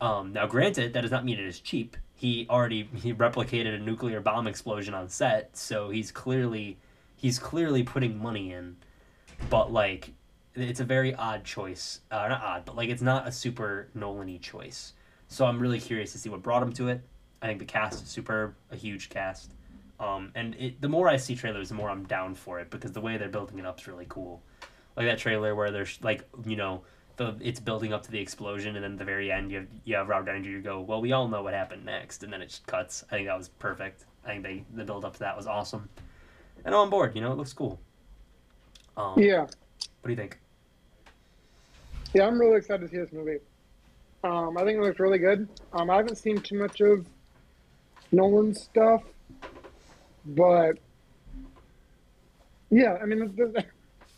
Um, now, granted, that does not mean it is cheap. He already he replicated a nuclear bomb explosion on set, so he's clearly he's clearly putting money in. But like, it's a very odd choice. Uh, not odd, but like it's not a super Nolan-y choice. So I'm really curious to see what brought him to it. I think the cast is superb, a huge cast. Um, and it, the more I see trailers, the more I'm down for it because the way they're building it up is really cool. Like that trailer where there's like you know the it's building up to the explosion, and then at the very end you have you have Robert Downey Jr. go, well, we all know what happened next, and then it just cuts. I think that was perfect. I think they the build up to that was awesome, and I'm on board. You know, it looks cool. Um, Yeah, What do you think? yeah, I'm really excited to see this movie. Um, I think it looks really good. Um, I haven't seen too much of Nolan's stuff, but yeah, I mean, the, the,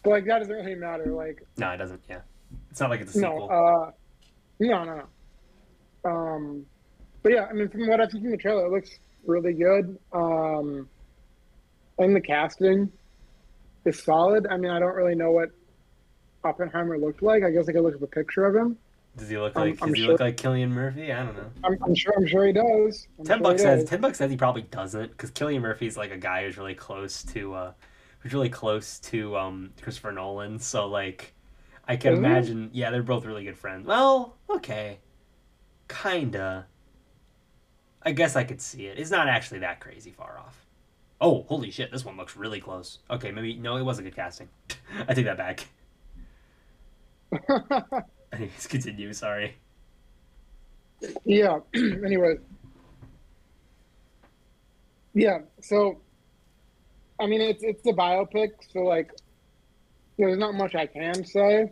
but like that doesn't really matter. Like, No, it doesn't. Yeah, it's not like it's a no, sequel. uh, no, no, no. Um, but yeah, I mean, from what I've seen from the trailer, it looks really good. Um, and the casting is solid. I mean, I don't really know what Oppenheimer looked like. I guess I could look up a picture of him. Does he look I'm- like? I'm does he sure- look like Cillian Murphy? I don't know. I'm, I'm sure. I'm sure he does. I'm Ten sure bucks says does. ten bucks says he probably doesn't because Cillian Murphy's like a guy who's really close to uh who's really close to um Christopher Nolan. So like I can imagine yeah, they're both really good friends. Well, okay. Kinda. I guess I could see it. It's not actually that crazy far off. Oh, holy shit, this one looks really close. Okay, maybe no, it was a good casting. I take that back. Anyways, continue, sorry. yeah. anyway. Yeah. So, I mean, it's it's a biopic, so like, there's not much I can say,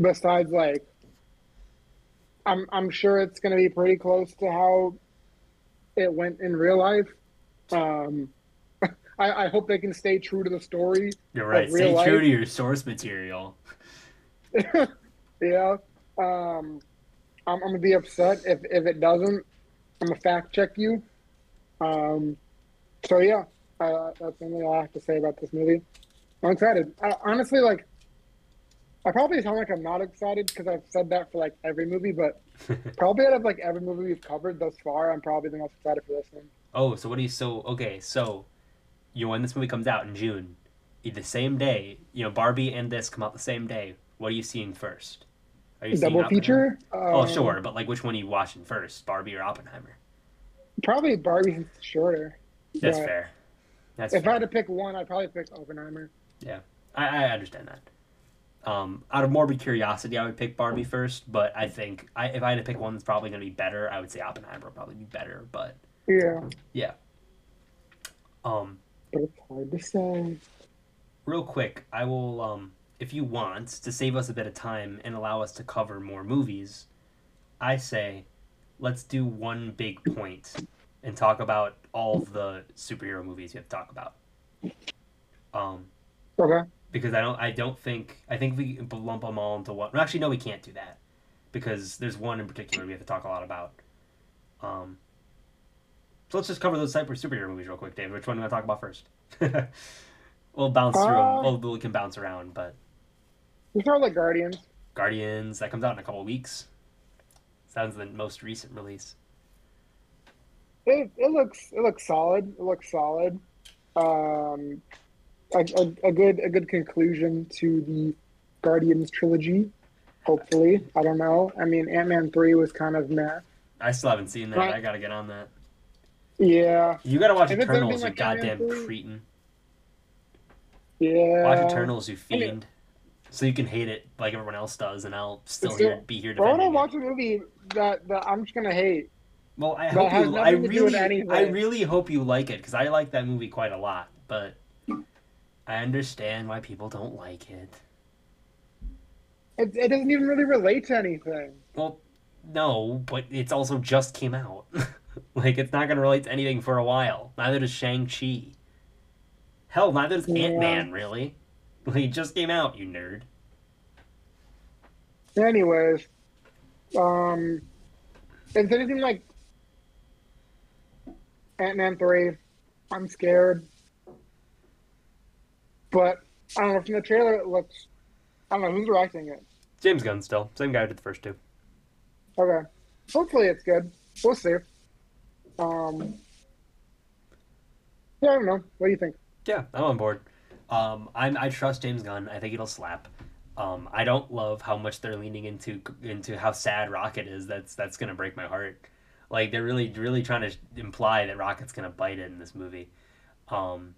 besides like, I'm I'm sure it's gonna be pretty close to how it went in real life. Um, I, I hope they can stay true to the story. You're right. Stay real true to your source material. yeah. Um, I'm, I'm gonna be upset if if it doesn't. I'm gonna fact check you. Um, so yeah, uh, that's only all I have to say about this movie. I'm excited. I, honestly, like, I probably sound like I'm not excited because I've said that for like every movie, but probably out of like every movie we've covered thus far, I'm probably the most excited for this one. Oh, so what do you so okay, so you know when this movie comes out in June, the same day, you know, Barbie and this come out the same day. What are you seeing first? Are you seeing Double feature? Oh, Um, sure, but like which one are you watching first, Barbie or Oppenheimer? Probably Barbie since it's shorter. That's fair. That's If I had to pick one, I'd probably pick Oppenheimer. I, I understand that. Um, out of morbid curiosity, I would pick Barbie first, but I think I, if I had to pick one that's probably going to be better, I would say Oppenheimer would probably be better. But Yeah, yeah. um, but it's hard to say. real quick, I will, um, if you want, to save us a bit of time and allow us to cover more movies, I say let's do one big point and talk about all of the superhero movies you have to talk about. Um, Okay. because I don't, I don't think, I think we lump them all into one. well, Actually, no, we can't do that because there's one in particular we have to talk a lot about. Um, so let's just cover those of superhero movies real quick, Dave. Which one do to talk about first? we'll bounce through. Uh, We'll, we can bounce around, but We start like Guardians. Guardians that comes out in a couple weeks. Sounds the most recent release. It, it looks it looks solid. It looks solid. Um, a, a, a good a good conclusion to the Guardians trilogy. Hopefully, I don't know. I mean, Ant Man three was kind of meh. I still haven't seen that. Right. I gotta get on that. Yeah, You gotta watch If Eternals, you like Ant-Man goddamn 3, cretin. yeah. Watch Eternals, you I mean- fiend. so you can hate it like everyone else does, and I'll still here, still- be here I want to watch a movie that, that I'm just gonna hate? Well, I hope you. I nothing to do with really. I really hope you like it because I like that movie quite a lot. But I understand why people don't like it. It, it doesn't even really relate to anything. Well, no, but it's also just came out. like it's not gonna relate to anything for a while. Neither does Shang Chi. Hell, neither does Yeah. Ant Man. Really, like, it just came out. You nerd. Anyways, um, is anything like Ant Man three, I'm scared. But I don't know. From the trailer, it looks. I don't know who's directing it. James Gunn still same guy who did the first two. Okay, hopefully it's good. We'll see. Um, yeah, I don't know. What do you think? Yeah, I'm on board. Um, I'm I trust James Gunn. I think it'll slap. Um, I don't love how much they're leaning into into how sad Rocket is. That's that's gonna break my heart. Like they're really really trying to imply that Rocket's gonna bite it in this movie. Um,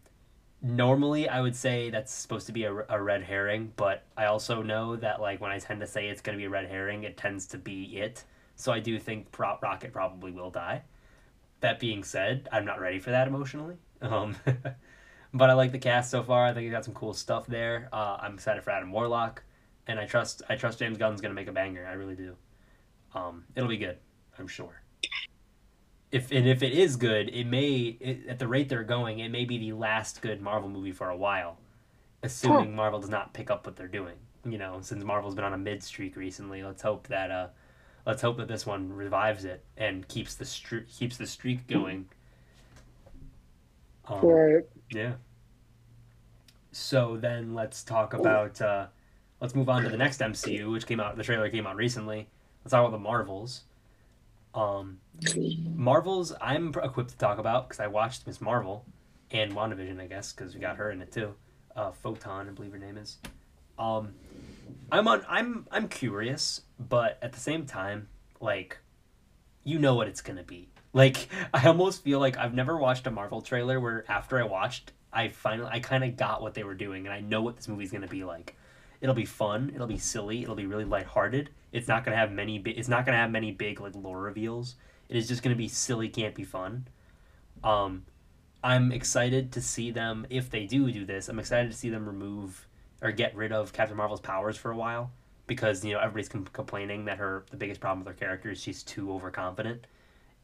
normally I would say that's supposed to be a, a red herring, but I also know that like when I tend to say it's gonna be a red herring, it tends to be it. So I do think Pro- Rocket probably will die. That being said, I'm not ready for that emotionally. Um, but I like the cast so far. I think he got some cool stuff there. Uh, I'm excited for Adam Warlock, and I trust I trust James Gunn's gonna make a banger. I really do. Um, it'll be good, I'm sure. If and if it is good, it may it, at the rate they're going, it may be the last good Marvel movie for a while, assuming Marvel does not pick up what they're doing. You know, since Marvel's been on a mid streak recently, let's hope that uh, let's hope that this one revives it and keeps the str- keeps the streak going. Um, Right. yeah. So then let's talk about uh, let's move on to the next MCU, which came out. The trailer came out recently. Let's talk about the Marvels. Um, Marvels, I'm equipped to talk about because I watched Ms. Marvel and WandaVision, I guess, because we got her in it too. Uh, Photon, I believe her name is. Um, I'm on. I'm I'm curious, but at the same time, like, you know what it's gonna be. Like, I almost feel like I've never watched a Marvel trailer where after I watched, I finally I kind of got what they were doing, and I know what this movie's gonna be like. It'll be fun. It'll be silly. It'll be really lighthearted. It's not gonna have many. Bi- it's not gonna have many big like lore reveals. It is just gonna be silly, campy fun. Um, I'm excited to see them if they do do this. I'm excited to see them remove or get rid of Captain Marvel's powers for a while because you know everybody's com- complaining that her the biggest problem with her character is she's too overconfident.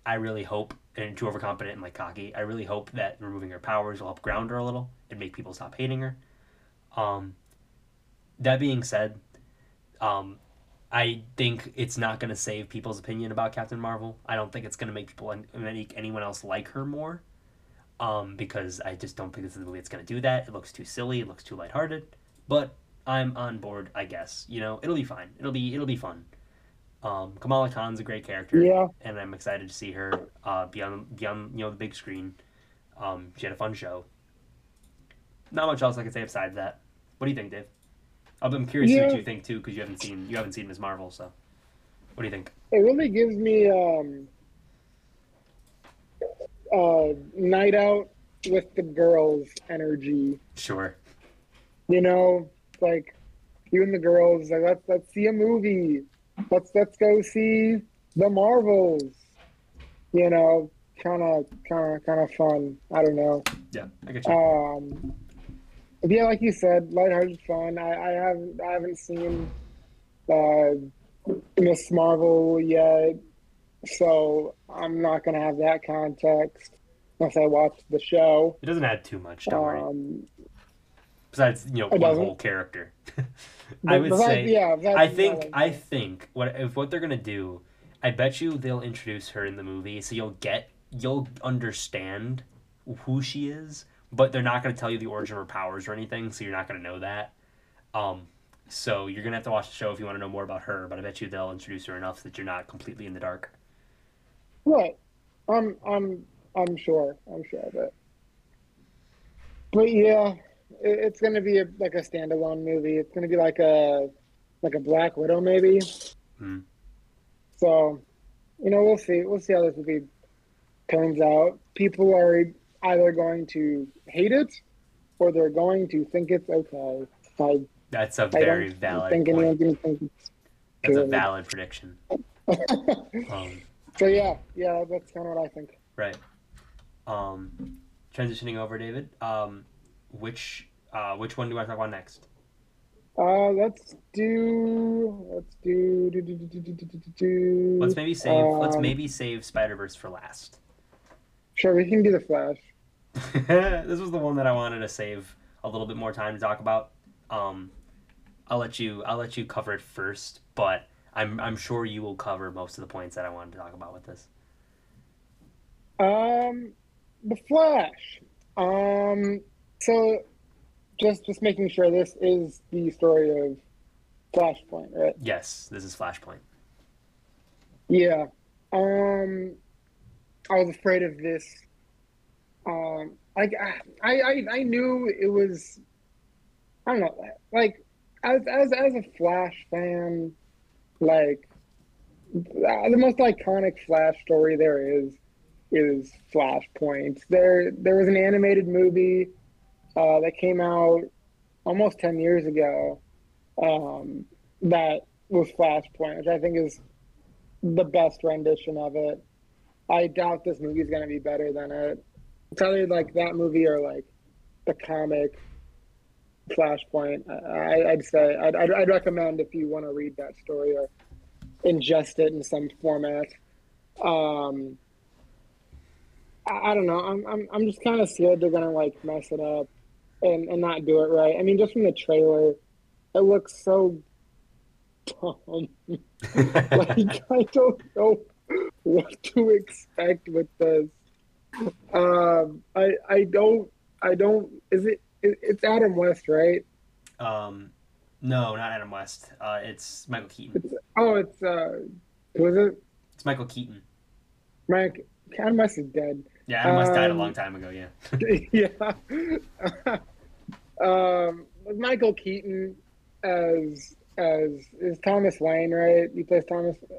I really hope and too overconfident and like cocky. I really hope that removing her powers will help ground her a little and make people stop hating her. Um, that being said, um, I think it's not going to save people's opinion about Captain Marvel. I don't think it's going to make people make anyone else like her more. Um, because I just don't think this is the movie that's going to do that. It looks too silly. It looks too lighthearted. But I'm on board. I guess you know it'll be fine. It'll be it'll be fun. Um, Kamala Khan's a great character, Yeah. and I'm excited to see her uh, be on be on you know the big screen. Um, she had a fun show. Not much else I can say besides that. What do you think, Dave? I'm curious Yeah. what you think too, because you haven't seen you haven't seen Ms. Marvel. So, what do you think? It really gives me um, uh, night out with the girls energy. Sure. You know, like you and the girls, like let's let's see a movie. Let's let's go see the Marvels. You know, kind of kind of kind of fun. I don't know. Yeah, I get you. Um, but yeah, like you said, lighthearted fun. I, I haven't I haven't seen uh, Ms. Marvel yet, so I'm not gonna have that context unless I watch the show. it doesn't add too much. Don't worry. Um, Besides, you know, one doesn't. whole character. I would besides- say. yeah, besides I think like, I think what if what they're gonna do, I bet you they'll introduce her in the movie, so you'll get you'll understand who she is, but they're not gonna tell you the origin of her powers or anything, so you're not gonna know that. Um, so you're gonna have to watch the show if you want to know more about her, but I bet you they'll introduce her enough that you're not completely in the dark. Right. I'm I'm I'm sure. I'm sure of it. But yeah, it, it's gonna be a, like a standalone movie. It's gonna be like a like a Black Widow maybe. Hmm. So, you know, we'll see. We'll see how this movie turns out. People are either going to hate it or they're going to think it's okay. That's a very valid. Think anyone's going to think that's a valid prediction. um, so yeah, yeah, that's kind of what I think. Right. Um, transitioning over, David. Um, which uh, which one do I talk about next? Uh, let's do let's do do do do do do do. do. Let's maybe save um, let's maybe save Spider Verse for last. Sure, we can do the Flash. this was the one that I wanted to save a little bit more time to talk about. Um, I'll let you. I'll let you cover it first, but I'm I'm sure you will cover most of the points that I wanted to talk about with this. Um, the Flash. Um, so just just making sure this is the story of Flashpoint, right? Yes, this is Flashpoint. Yeah. Um, I was afraid of this. Um, like I, I, I knew it was. I don't know. Like as as as a Flash fan, like uh, the most iconic Flash story there is is Flashpoint. There there was an animated movie uh, that came out almost ten years ago um, that was Flashpoint, which I think is the best rendition of it. I doubt this movie is going to be better than it. It's either like that movie or like the comic Flashpoint. I, I'd say I'd, I'd, I'd recommend if you want to read that story or ingest it in some format. Um, I, I don't know. I'm I'm I'm just kind of scared they're gonna like mess it up and and not do it right. I mean, just from the trailer, it looks so dumb. like I don't know what to expect with this. Um, I I don't I don't. Is it? it it's Adam West, right? Um, no, not Adam West. Uh, it's Michael Keaton. It's, oh, it's uh, was it It's Michael Keaton. Mike? Adam West is dead. Yeah, Adam West died a Um, long time ago. Yeah. yeah. um, Michael Keaton as as is Thomas Wayne, right? He plays Thomas. Uh,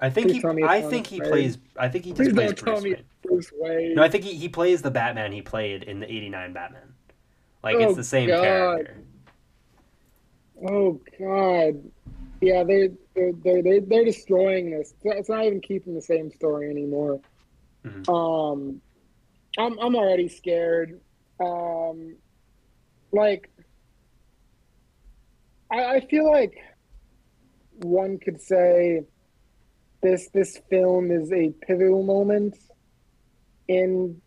I think he. tell I think he Wayne. plays. I think he please just plays don't tell Bruce me Wayne. Bruce Wayne. No, I think he, he plays the Batman he played in the '89 Batman. Like Oh, it's the same God. character. Oh God, yeah, they they're they're they're, they're destroying this. It's not even keeping the same story anymore. Mhm. Um, I'm I'm already scared. Um, like, I I feel like one could say this this film is a pivotal moment in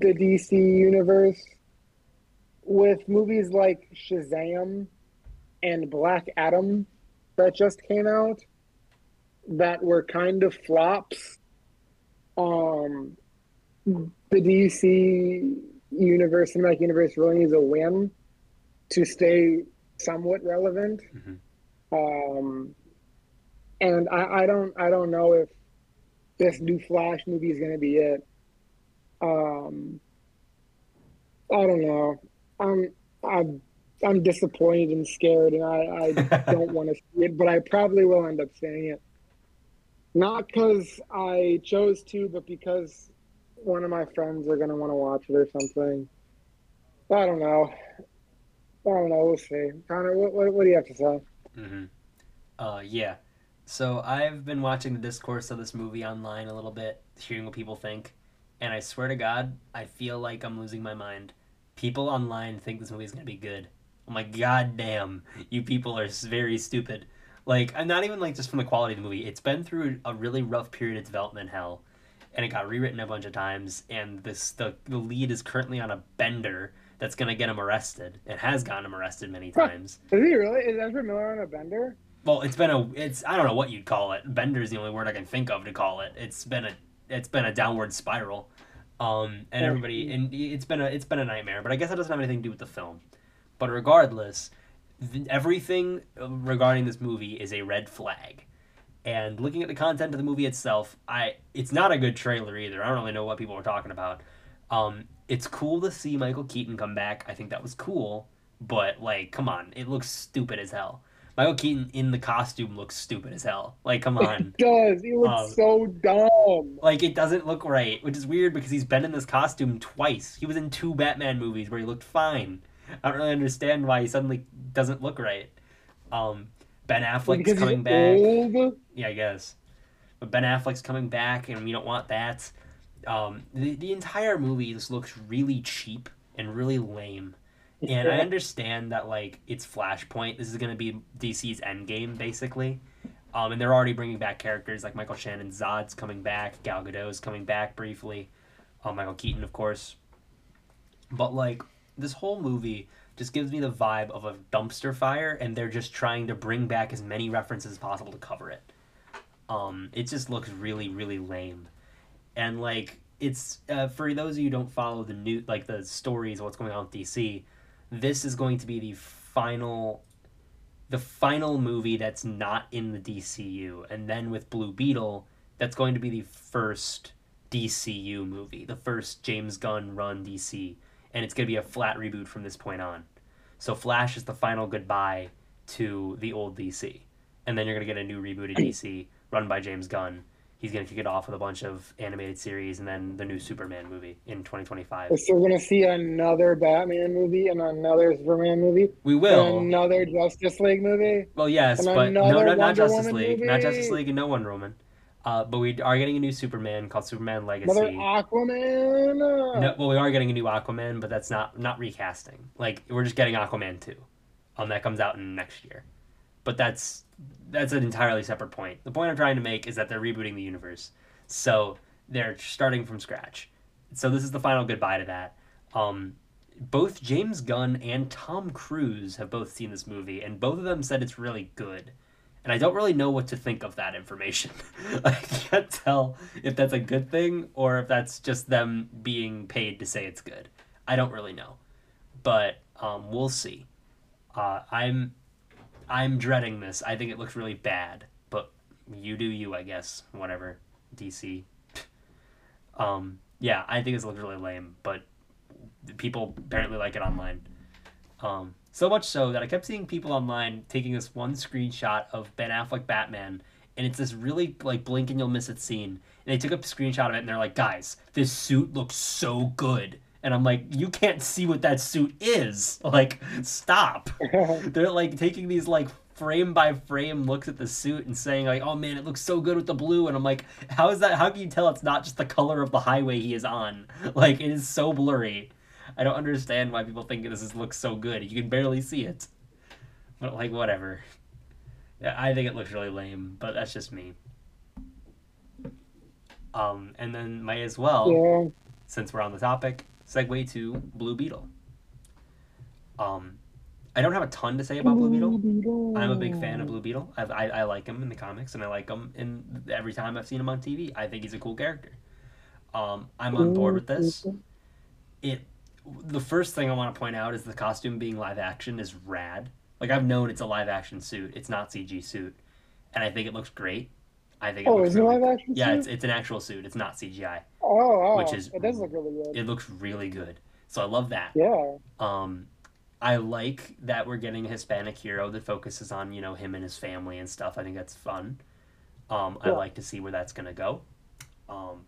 the DC universe with movies like Shazam and Black Adam that just came out that were kind of flops. Um, the DC universe, and cinematic universe, really needs a win to stay somewhat relevant. Mhm. Um, and I, I don't, I don't know if this new Flash movie is going to be it. Um, I don't know. I'm, I'm, I'm disappointed and scared, and I, I don't want to see it, but I probably will end up seeing it. Not because I chose to, but because one of my friends are going to want to watch it or something. I don't know. I don't know. We'll see. Connor, what, what, what do you have to say? hmm Uh, yeah. So I've been watching the discourse of this movie online a little bit, hearing what people think, and I swear to God, I feel like I'm losing my mind. People online think this movie is gonna be good. I'm like, God damn, you people are very stupid. Like, I'm not even like just from the quality of the movie. It's been through a really rough period of development hell, and it got rewritten a bunch of times. And this the the lead is currently on a bender that's gonna get him arrested, and has gotten him arrested many times. Is he really? Is Ezra Miller on a bender? Well, it's been a it's I don't know what you'd call it. Bender is the only word I can think of to call it. It's been a it's been a downward spiral, um, and everybody and it's been a it's been a nightmare. But I guess that doesn't have anything to do with the film. But regardless, th- everything regarding this movie is a red flag. And looking at the content of the movie itself, I it's not a good trailer either. I don't really know what people were talking about. Um, it's cool to see Michael Keaton come back. I think that was cool, but like, come on, it looks stupid as hell. Michael Keaton in the costume looks stupid as hell. Like, come on. It does. He looks Um, so dumb. like, it doesn't look right, which is weird because he's been in this costume twice. He was in two Batman movies where he looked fine. I don't really understand why he suddenly doesn't look right. Um, Ben Affleck's because coming back. old. Yeah, I guess. But Ben Affleck's coming back, and we don't want that. Um, the the entire movie just looks really cheap and really lame. And I understand that like it's Flashpoint. This is gonna be DC's Endgame, basically. Um, and they're already bringing back characters like Michael Shannon, Zod's coming back, Gal Gadot's coming back briefly, um, Michael Keaton, of course. But like this whole movie just gives me the vibe of a dumpster fire, and they're just trying to bring back as many references as possible to cover it. Um, it just looks really, really lame, and like it's uh, for those of you who don't follow the new like the stories of what's going on with DC. This is going to be the final, the final movie that's not in the DCU, and then with Blue Beetle, that's going to be the first DCU movie, the first James Gunn run DC, and it's going to be a flat reboot from this point on. So Flash is the final goodbye to the old DC, and then you're going to get a new rebooted DC run by James Gunn. He's going to kick it off with a bunch of animated series and then the new Superman movie in 2025. So we're gonna see another Batman movie and another Superman movie, We will. another Justice League movie. Well, yes, but no, no, not Wonder Justice Woman League, not. Justice League, and no Wonder Woman. Uh, but we are getting a new Superman called Superman Legacy. Another Aquaman. No, well, we are getting a new Aquaman, but that's not not recasting. Like we're just getting Aquaman two, um, that comes out in next year. But that's that's an entirely separate point. The point I'm trying to make is that they're rebooting the universe, so they're starting from scratch. So this is the final goodbye to that. Um, both James Gunn and Tom Cruise have both seen this movie, and both of them said it's really good. And I don't really know what to think of that information. I can't tell if that's a good thing or if that's just them being paid to say it's good. I don't really know, but um, we'll see. Uh, I'm I'm dreading this. I think it looks really bad, but you do you, I guess. Whatever, DC. um, yeah, I think this looks really lame, but people apparently like it online. Um, so much so that I kept seeing people online taking this one screenshot of Ben Affleck Batman, and it's this really like blink and you'll miss it scene. And they took a screenshot of it, and they're like, "Guys, this suit looks so good." And I'm like, "You can't see what that suit is. Like, stop." they're like taking these like frame by frame looks at the suit and saying like, "Oh man, it looks so good with the blue." And I'm like, "How is that? How can you tell it's not just the color of the highway he is on? Like, it is so blurry." I don't understand why people think this is, looks so good. You can barely see it. But like whatever. Yeah, I think it looks really lame, but that's just me. Um, and then might as well, yeah. since we're on the topic, segue to Blue Beetle. Um, I don't have a ton to say about Blue Beetle. I'm a big fan of Blue Beetle. I, I, I like him in the comics, and I like him in every time I've seen him on TV. I think he's a cool character. Um, I'm on board with this. It the first thing I want to point out is the costume being live action is rad. Like I've known it's a live action suit. It's not CG suit, and I think it looks great. I think it Oh, looks is it live action? yeah, suit? it's it's an actual suit. It's not CGI. Oh, oh, which is- it does look really good. It looks really good. So I love that. yeah. Um, I like that we're getting a Hispanic hero that focuses on you know him and his family and stuff. I think that's fun. Um, I like to see where that's gonna go. Um,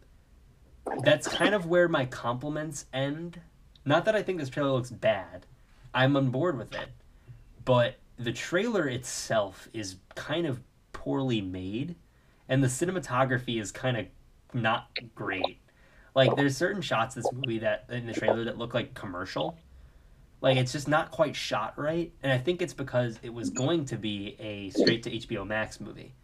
that's kind of where my compliments end. Not that I think this trailer looks bad. I'm on board with it, but the trailer itself is kind of poorly made, and the cinematography is kind of not great. Like there's certain shots this movie that in the trailer that look like commercial. Like it's just not quite shot right, and I think it's because it was going to be a straight to HBO Max movie.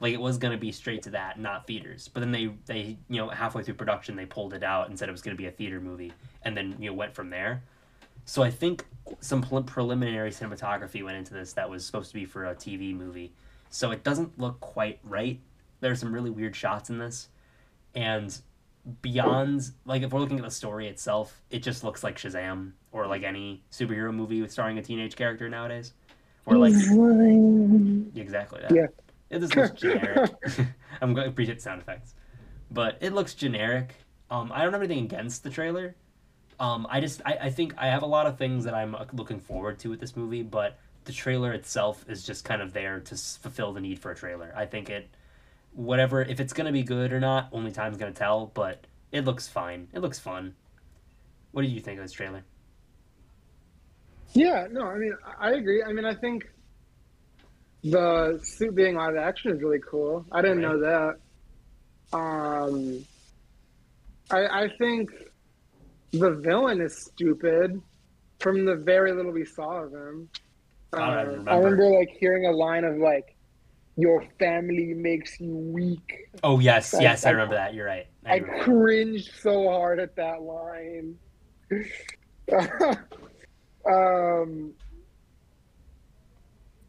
Like it was going to be straight to that, not theaters. But then they they you know halfway through production they pulled it out and said it was going to be a theater movie, and then you know went from there. So I think some pre- preliminary cinematography went into this that was supposed to be for a TV movie. So it doesn't look quite right. There's some really weird shots in this, and beyond like if we're looking at the story itself, it just looks like Shazam or like any superhero movie with starring a teenage character nowadays. Or like exactly that. Yeah. It just looks generic. I'm going to appreciate sound effects, but it looks generic. Um, I don't have anything against the trailer. Um, I just I, I think I have a lot of things that I'm uh, looking forward to with this movie, but the trailer itself is just kind of there to fulfill the need for a trailer. I think it, whatever if it's gonna be good or not, only time's gonna tell. But it looks fine. It looks fun. What did you think of this trailer? Yeah, no, I mean, I I agree. I mean, I think the suit being live action is really cool. I didn't know that. Um, I, I think the villain is stupid from the very little we saw of him. I Uh, remember. I remember like hearing a line of like, "Your family makes you weak." Oh yes, I- yes, I I- remember that. You're right. I I cringed so hard at that line. um,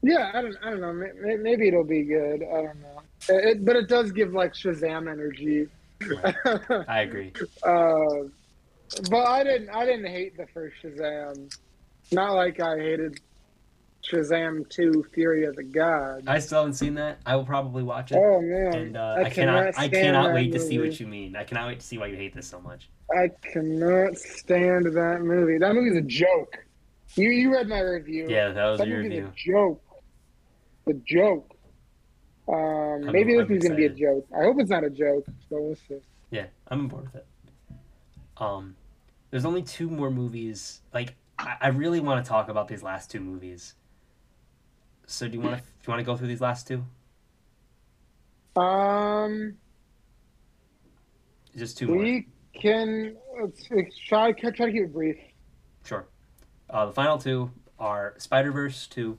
yeah, I don't, I don't know. May- may- Maybe it'll be good. I don't know. It, but it does give like Shazam energy. I agree. uh, but I didn't. I didn't hate the first Shazam. Not like I hated Shazam Two: Fury of the Gods. I still haven't seen that. I will probably watch it. Oh man, and uh, I, cannot, I cannot wait to see what you mean. I cannot wait to see why you hate this so much. I cannot stand that movie. That movie's a joke. You you read my review. Yeah, that was that your review. a joke. The joke. Um, I'm- maybe this I'm is gonna be a joke. I hope it's not a joke. So we'll see. Yeah, I'm on board with it. Um, there's only two more movies. Like, I, I really want to talk about these last two movies. So do you want to? Do you want to go through these last two? Um, Just two more. we can let's, let's try try to keep it brief. Sure. Uh, the final two are Spider Verse two,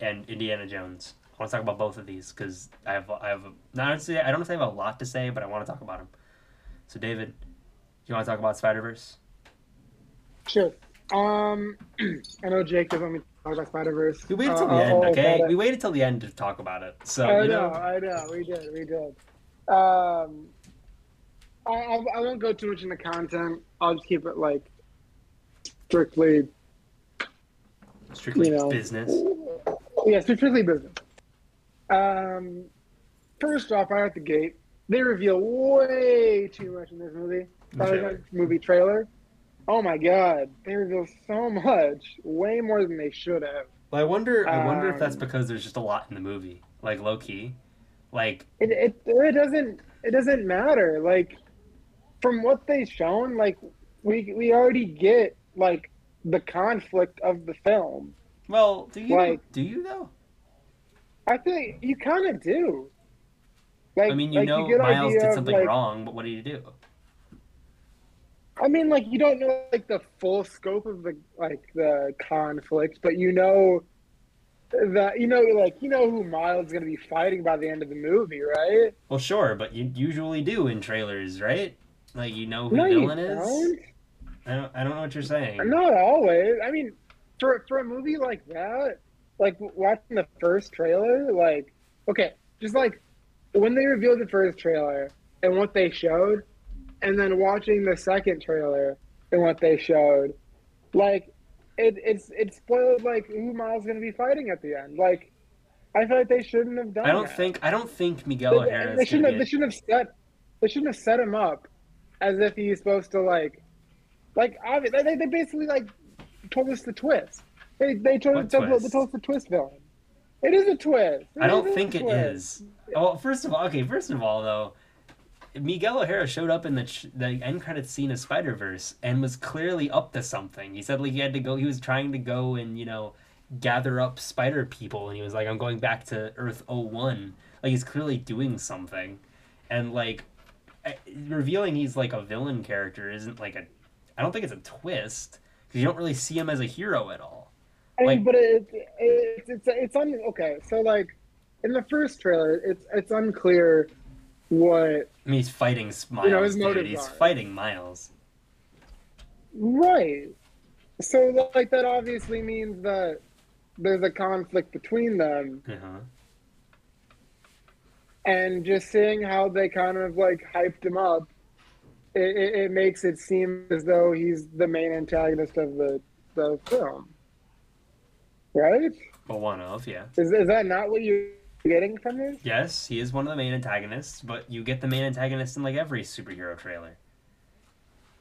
and Indiana Jones. I want to talk about both of these because I have I have not necessarily I don't say I have a lot to say, but I want to talk about them. So David, do you want to talk about Spider Verse? Sure. Um, I know Jake doesn't want me talk about Spider Verse. We waited till Uh, the end, okay? We waited till the end to talk about it. So I you know, know, I know, we did, we did. Um, I, I, I won't go too much into content. I'll just keep it like strictly, strictly you know, business. yeah, strictly business. Um, first off, right at the gate, they reveal way too much in this movie. The trailer. movie trailer. Oh my god, they reveal so much, way more than they should have. Well, I wonder. I wonder if that's Um, because there's just a lot in the movie, like low key, like it, it it doesn't it doesn't matter like from what they've shown like we we already get like the conflict of the film well, do you Like- do you though? i think you kind of do like I mean, you like, know, get Miles did of, something like- wrong, but what did you do? I mean like you don't know like the full scope of the like the conflict but you know that you know like you know who miles is going to be fighting by the end of the movie right Well, sure, but you usually do in trailers, right? Like you know who no the villain is. I don't. I don't know what you're saying. Not always. I mean, for for a movie like that, like watching the first trailer, like okay, just like when they revealed the first trailer and what they showed, and then watching the second trailer and what they showed, like it it's it spoiled like who Miles gonna be fighting at the end. Like I feel like they shouldn't have done. I don't that. think. I don't think Miguel They, O'Hara they shouldn't have. They shouldn't have set. They shouldn't have set him up as if he's supposed to like, like obviously they, they basically like told us the twist. They they told, What they, told- they twist? told us the twist villain. It is a twist. I don't think it is. Well, first of all, okay. First of all, though, Miguel O'Hara showed up in the ch- the end credits scene of Spider Verse and was clearly up to something. He said like he had to go. He was trying to go and you know gather up Spider people, and he was like, "I'm going back to Earth 01. Like he's clearly doing something, and like revealing he's like a villain character isn't like a. I don't think it's a twist because you don't really see him as a hero at all. I mean, like- but it, it, it's it's it's un, okay. So like in the first trailer, it's it's unclear what I mean, he's fighting Miles. know, his dude. He's are. fighting Miles. right. So like that obviously means that there's a conflict between them. Uh-huh. and just seeing how they kind of like hyped him up, it, it, it makes it seem as though he's the main antagonist of the the film, right? Well, one of, yeah. Is is that not what you're getting from this? Yes, he is one of the main antagonists, but you get the main antagonist in like every superhero trailer.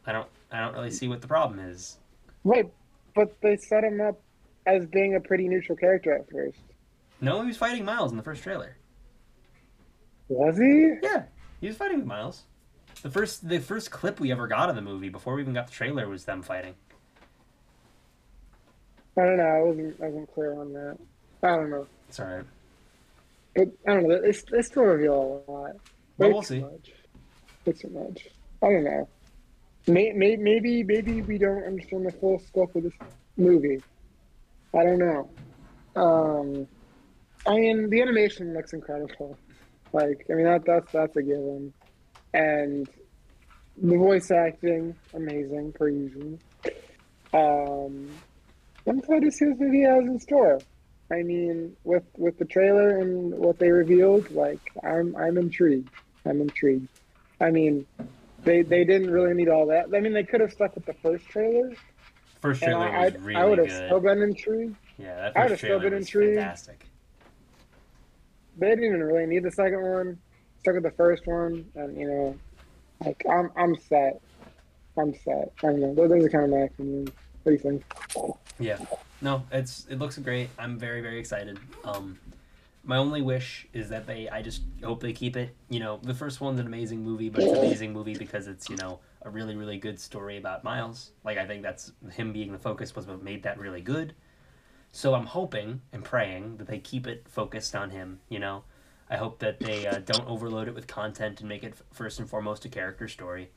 I don't I don't really see what the problem is. Right, but they set him up as being a pretty neutral character at first. No, he was fighting Miles in the first trailer. Was he? Yeah, he was fighting with Miles. The first the first clip we ever got of the movie before we even got the trailer was them fighting. I don't know. I wasn't. I wasn't clear on that. I don't know. It's all right. But I don't know. It's they still reveal a lot. But we'll see. Much. Way too much. I don't know. May, may, maybe maybe we don't understand the full scope of this movie. I don't know. Um, I mean, the animation looks incredible. Like, I mean, that that's that's a given, and the voice acting amazing per usual. Um, I'm excited to see what this movie has in store. I mean, with with the trailer and what they revealed, like I'm I'm intrigued. I'm intrigued. I mean, they they didn't really need all that. I mean, they could have stuck with the first trailer, First trailer I was I'd- really I would have still been intrigued. yeah, that I would've first still been was intrigued. fantastic. They didn't even really need the second one. Stuck with the first one, and you know, like I'm I'm set. I'm set. I don't know. Those those are kind of my opinions. What do you think? Yeah. No, it's it looks great. I'm very very excited. Um my only wish is that they I just hope they keep it, you know, the first one's an amazing movie, but it's an amazing movie because it's, you know, a really really good story about Miles. Like I think that's him being the focus was what made that really good. So I'm hoping and praying that they keep it focused on him, you know. I hope that they uh, don't overload it with content and make it f- first and foremost a character story.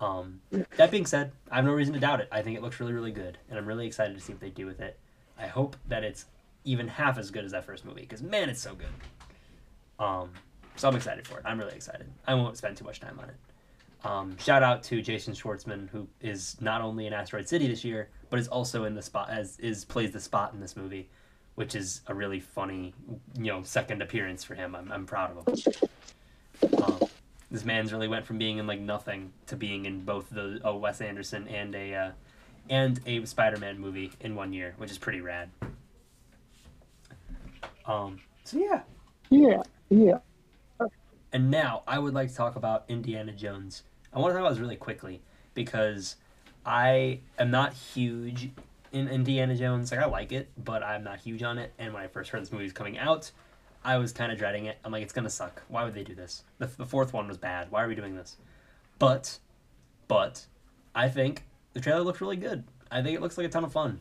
Um, that being said, I have no reason to doubt it. I think it looks really, really good, and I'm really excited to see what they do with it. I hope that it's even half as good as that first movie, because man, it's so good. Um, so I'm excited for it. I'm really excited. I won't spend too much time on it. Um, shout out to Jason Schwartzman, who is not only in Asteroid City this year, but is also in the spot as is plays the spot in this movie, which is a really funny, you know, second appearance for him. I'm, I'm proud of him. Um, this man's really went from being in like nothing to being in both the a Wes Anderson and a uh, and a Spider-Man movie in one year, which is pretty rad. Um, so yeah, Yeah, yeah. and now I would like to talk about Indiana Jones. I want to talk about this really quickly because I am not huge in Indiana Jones. Like I like it, but I'm not huge on it. And when I first heard this movie was coming out, I was kind of dreading it. I'm like, it's gonna suck. Why would they do this? The, the fourth one was bad. Why are we doing this? But, but, I think the trailer looks really good. I think it looks like a ton of fun.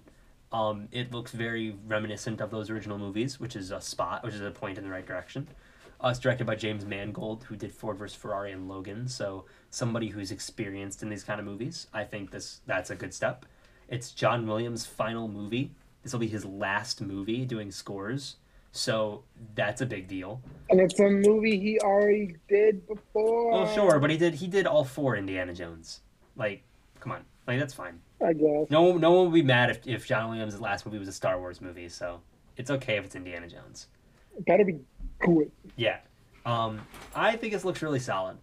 Um, it looks very reminiscent of those original movies, which is a spot, which is a point in the right direction. Uh, it's directed by James Mangold, who did Ford vs Ferrari and Logan. So somebody who's experienced in these kind of movies. I think this that's a good step. It's John Williams' final movie. This will be his last movie doing scores. So that's a big deal. And it's a movie he already did before. Well, sure, but he did he did all four Indiana Jones. Like, come on, like that's fine. I guess. No, no one would be mad if, if John Williams' last movie was a Star Wars movie. So it's okay if it's Indiana Jones. Gotta be good. Yeah. Um, I think this looks really solid.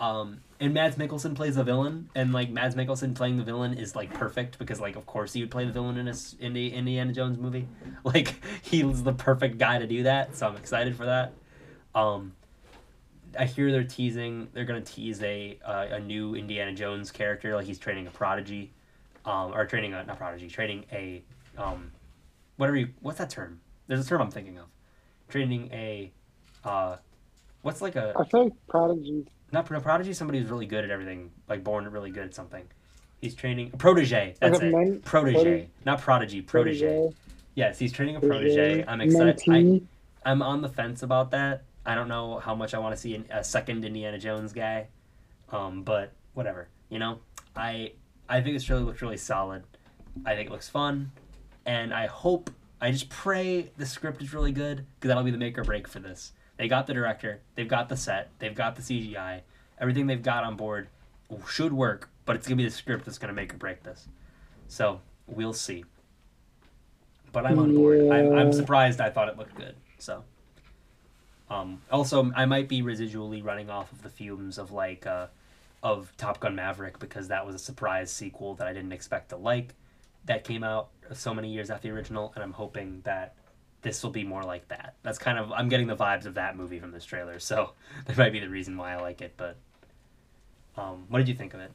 Um, and Mads Mikkelsen plays the villain, and like Mads Mikkelsen playing the villain is like perfect because like of course he would play the villain in a in the Indiana Jones movie. Like he's the perfect guy to do that, so I'm excited for that. Um, I hear they're teasing they're gonna tease a uh, a new Indiana Jones character like he's training a prodigy, um, or training a not prodigy training a um, whatever you what's that term? There's a term I'm thinking of, training a uh, what's like a I like Prodigy. Not pro- prodigy somebody who's really good at everything like born really good at something. He's training a protege that's Like a it protege protege- not prodigy protege. Yes he's training a protege. Protege, i'm excited. I, i'm on the fence about that. I don't know how much i want to see a second indiana jones guy um, but whatever you know? I i think this trailer looks really solid. I think it looks fun and i hope i just pray the script is really good because that'll be the make or break for this they got the director, they've got the set, they've got the CGI, everything they've got on board should work, but it's gonna be the script that's gonna make or break this. So we'll see. But I'm on board. I'm, I'm surprised. I thought it looked good. So. Um, also, I might be residually running off of the fumes of like uh, of Top Gun Maverick because that was a surprise sequel that I didn't expect to like. That came out so many years after the original, and I'm hoping that this will be more like that. That's kind of I'm getting the vibes of that movie from this trailer, so that might be the reason why I like it. But um, what did you think of it?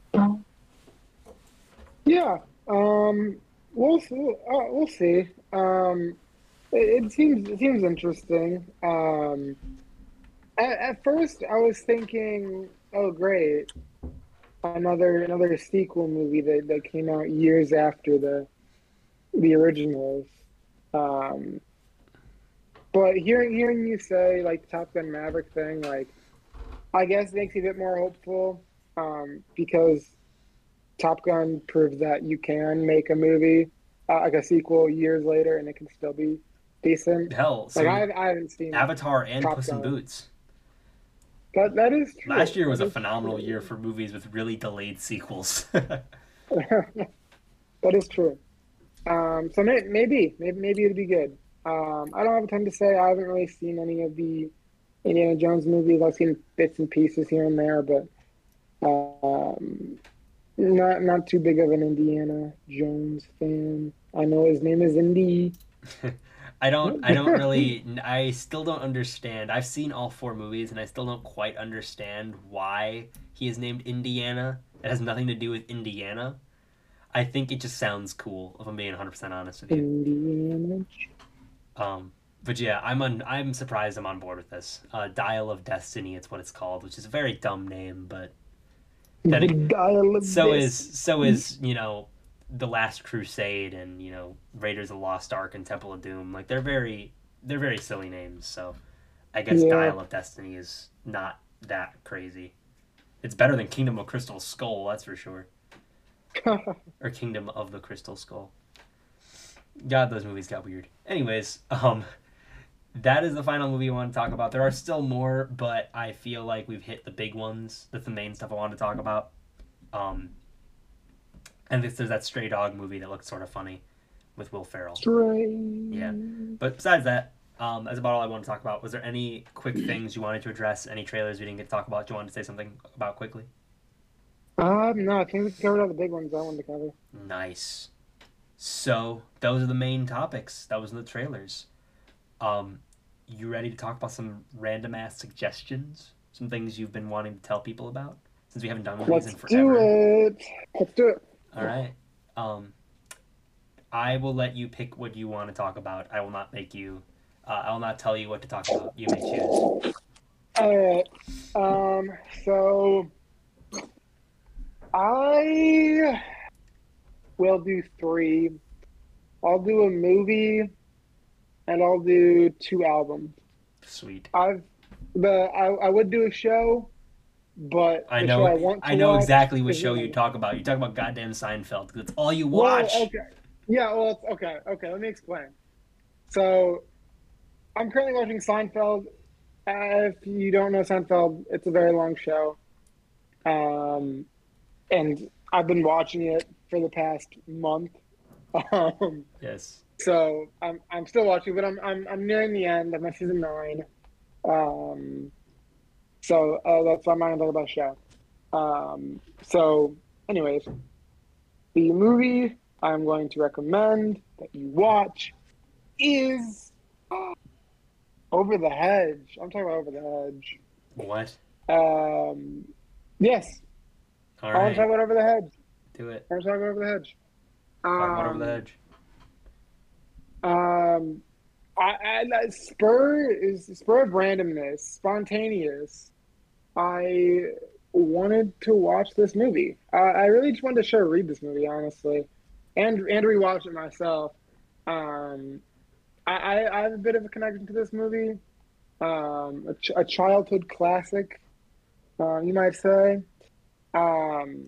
Yeah. Um. We'll see. Uh, we'll see. Um. It, it seems it seems interesting. Um. At, at first, I was thinking, "Oh, great, another another sequel movie that, that came out years after the the originals. Um, but hearing hearing you say like the Top Gun Maverick thing, like I guess it makes you a bit more hopeful um, because Top Gun proves that you can make a movie uh, like a sequel years later and it can still be decent. Hell, so Like I, I haven't seen Avatar and Top Puss in. Boots. that. That is true. Last year was That a phenomenal true. year for movies with really delayed sequels. that is true. Um, so may, maybe, maybe, maybe it'd be good. Um, I don't have a ton to say. I haven't really seen any of the Indiana Jones movies. I've seen bits and pieces here and there, but um, not not too big of an Indiana Jones fan. I know his name is Indy. I don't I don't really I still don't understand. I've seen all four movies and I still don't quite understand why he is named Indiana. It has nothing to do with Indiana. I think it just sounds cool if I'm being 100% honest with you. Indiana. Um but yeah, I'm on I'm surprised I'm on board with this. Uh Dial of Destiny it's what it's called, which is a very dumb name, but That The it- Dial of so Destiny. is so is, you know, The Last Crusade and, you know, Raiders of the Lost Ark and Temple of Doom. Like they're very they're very silly names, so I guess Yeah. Dial of Destiny is not that crazy. It's better than Kingdom of Crystal Skull, that's for sure. Or Kingdom of the Crystal Skull. God, those movies got weird. Anyways, um that is the final movie I want to talk about. There are still more, but I feel like we've hit the big ones. That's the main stuff I want to talk about. Um, and this, there's that Stray Dog movie that looked sort of funny with Will Ferrell. Strange. Yeah. But besides that, um, that's about all I want to talk about. Was there any quick things you wanted to address? Any trailers we didn't get to talk about? Do You wanted to say something about quickly? Um, no, I think we covered all the big ones I wanted to cover. Nice. So those are the main topics. That was in the trailers. Um, you ready to talk about some random ass suggestions? Some things you've been wanting to tell people about since we haven't done one of these Let's in forever. do it. Let's do it. All right. Um, I will let you pick what you want to talk about. I will not make you. Uh, I will not tell you what to talk about. You may choose. All right. Um. So I will do three. I'll do a movie, and I'll do two albums. Sweet. I've the I, I would do a show, but I know. I want to I know exactly what show you talk about. You talk about goddamn Seinfeld. That's all you Well, watch. okay. Yeah. Well, okay. Okay. Let me explain. So, I'm currently watching Seinfeld. Uh, if you don't know Seinfeld, it's a very long show. Um, and I've been watching it for the past month. Um, Yes. so I'm I'm still watching, but I'm I'm I'm nearing the end. I'm season nine. Um, so uh, that's why I'm not gonna talk about the show. Um, so, anyways, the movie I'm going to recommend that you watch is Over the Hedge. I'm talking about Over the Hedge. What? Um, yes, All I want right. to talk about Over the Hedge. Do it. I want to talk Over the Hedge. About over Um, the hedge. Um, I, I spur is spur of randomness, spontaneous. I wanted to watch this movie. I, I really just wanted to show read this movie, honestly, and and rewatch it myself. Um, I, I, I have a bit of a connection to this movie. Um, a, ch- a childhood classic, uh, you might say. Um,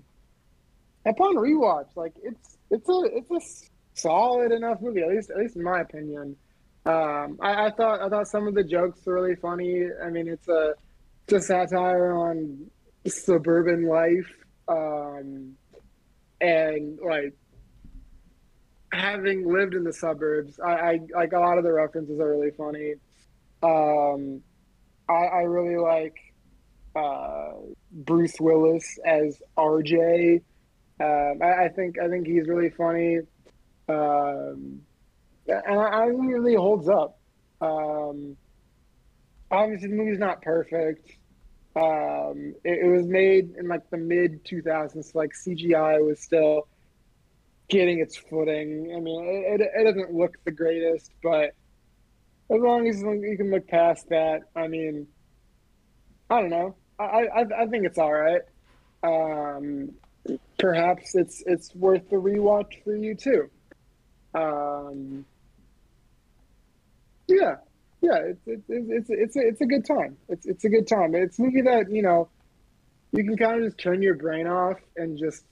upon rewatch, like it's it's a it's a solid enough movie, at least at least in my opinion. Um, I, I thought I thought some of the jokes were really funny. I mean, it's a it's a satire on suburban life, um, and like having lived in the suburbs, I, I like a lot of the references are really funny. Um, I, I really like uh, Bruce Willis as RJ. Um, I, I think I think he's really funny, um, and I, I think it really holds up. Um, obviously, the movie's not perfect. Um, it, it was made in like the mid 2000s, so like CGI was still getting its footing. I mean, it, it, it doesn't look the greatest, but as long as you can look past that, I mean, I don't know. I I, I think it's all right. Um, perhaps it's it's worth the rewatch for you too. Um, yeah, yeah, it's it's it's it's a, it's a good time. It's it's a good time. It's a movie that you know you can kind of just turn your brain off and just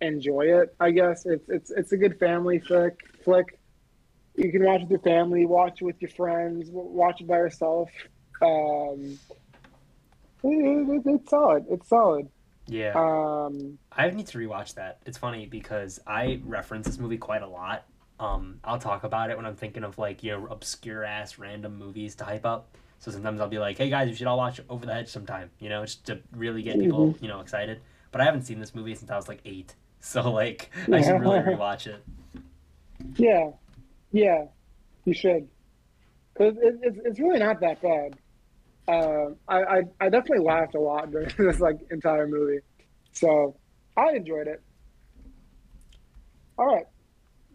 enjoy it. I guess it's it's it's a good family flick. Flick. You can watch with your family, watch it with your friends, watch it by yourself. Um, it, it, it's solid. It's solid. Yeah. Um, I need to rewatch that. It's funny because I reference this movie quite a lot. Um, I'll talk about it when I'm thinking of like you know obscure ass random movies to hype up. So sometimes I'll be like, "Hey guys, you should all watch Over the Hedge sometime," you know, just to really get people you know excited. But I haven't seen this movie since I was like eight, so like I should really rewatch it. Yeah, yeah, you should, because it, it's it's really not that bad. Uh, I, I I definitely laughed a lot during this like entire movie, so I enjoyed it. All right.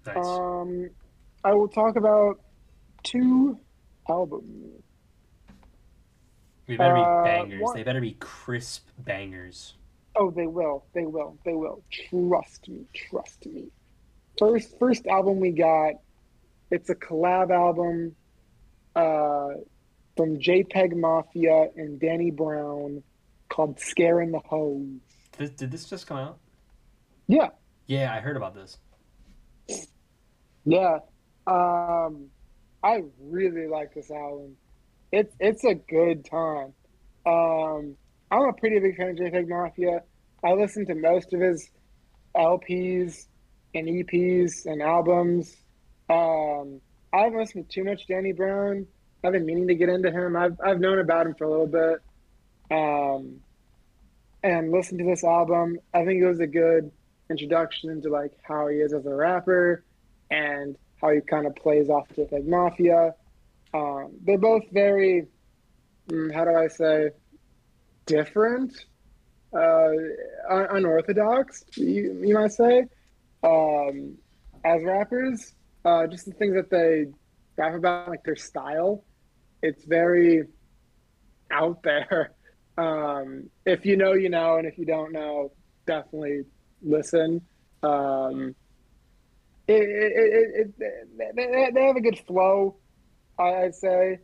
Nice. Um, I will talk about two albums. They better be uh, bangers. They better be crisp bangers. Oh, they will. They will. They will. Trust me. Trust me. First, first album we got. It's a collab album, uh, from JPEG Mafia and Danny Brown, called "Scaring the Hoes." This, did this just come out? Yeah, Yeah, I heard about this. yeah. Um, I really like this album. It's it's a good time. Um, I'm a pretty big fan of JPEG Mafia. I listen to most of his LPs and EPs and albums. Um, I haven't listened to too much Danny Brown. I've been meaning to get into him. I've I've known about him for a little bit. Um, and listen to this album. I think it was a good introduction to like how he is as a rapper and how he kind of plays off of like Mafia. Um, they're both very, mm, how do I say, different, uh, un- unorthodox. You, you might say, um, as rappers. Uh, just the things that they rap about, like their style. It's very out there. Um, if you know, you know, and if you don't know, definitely listen. Um, it, it, it, they, they have a good flow, I- I'd say.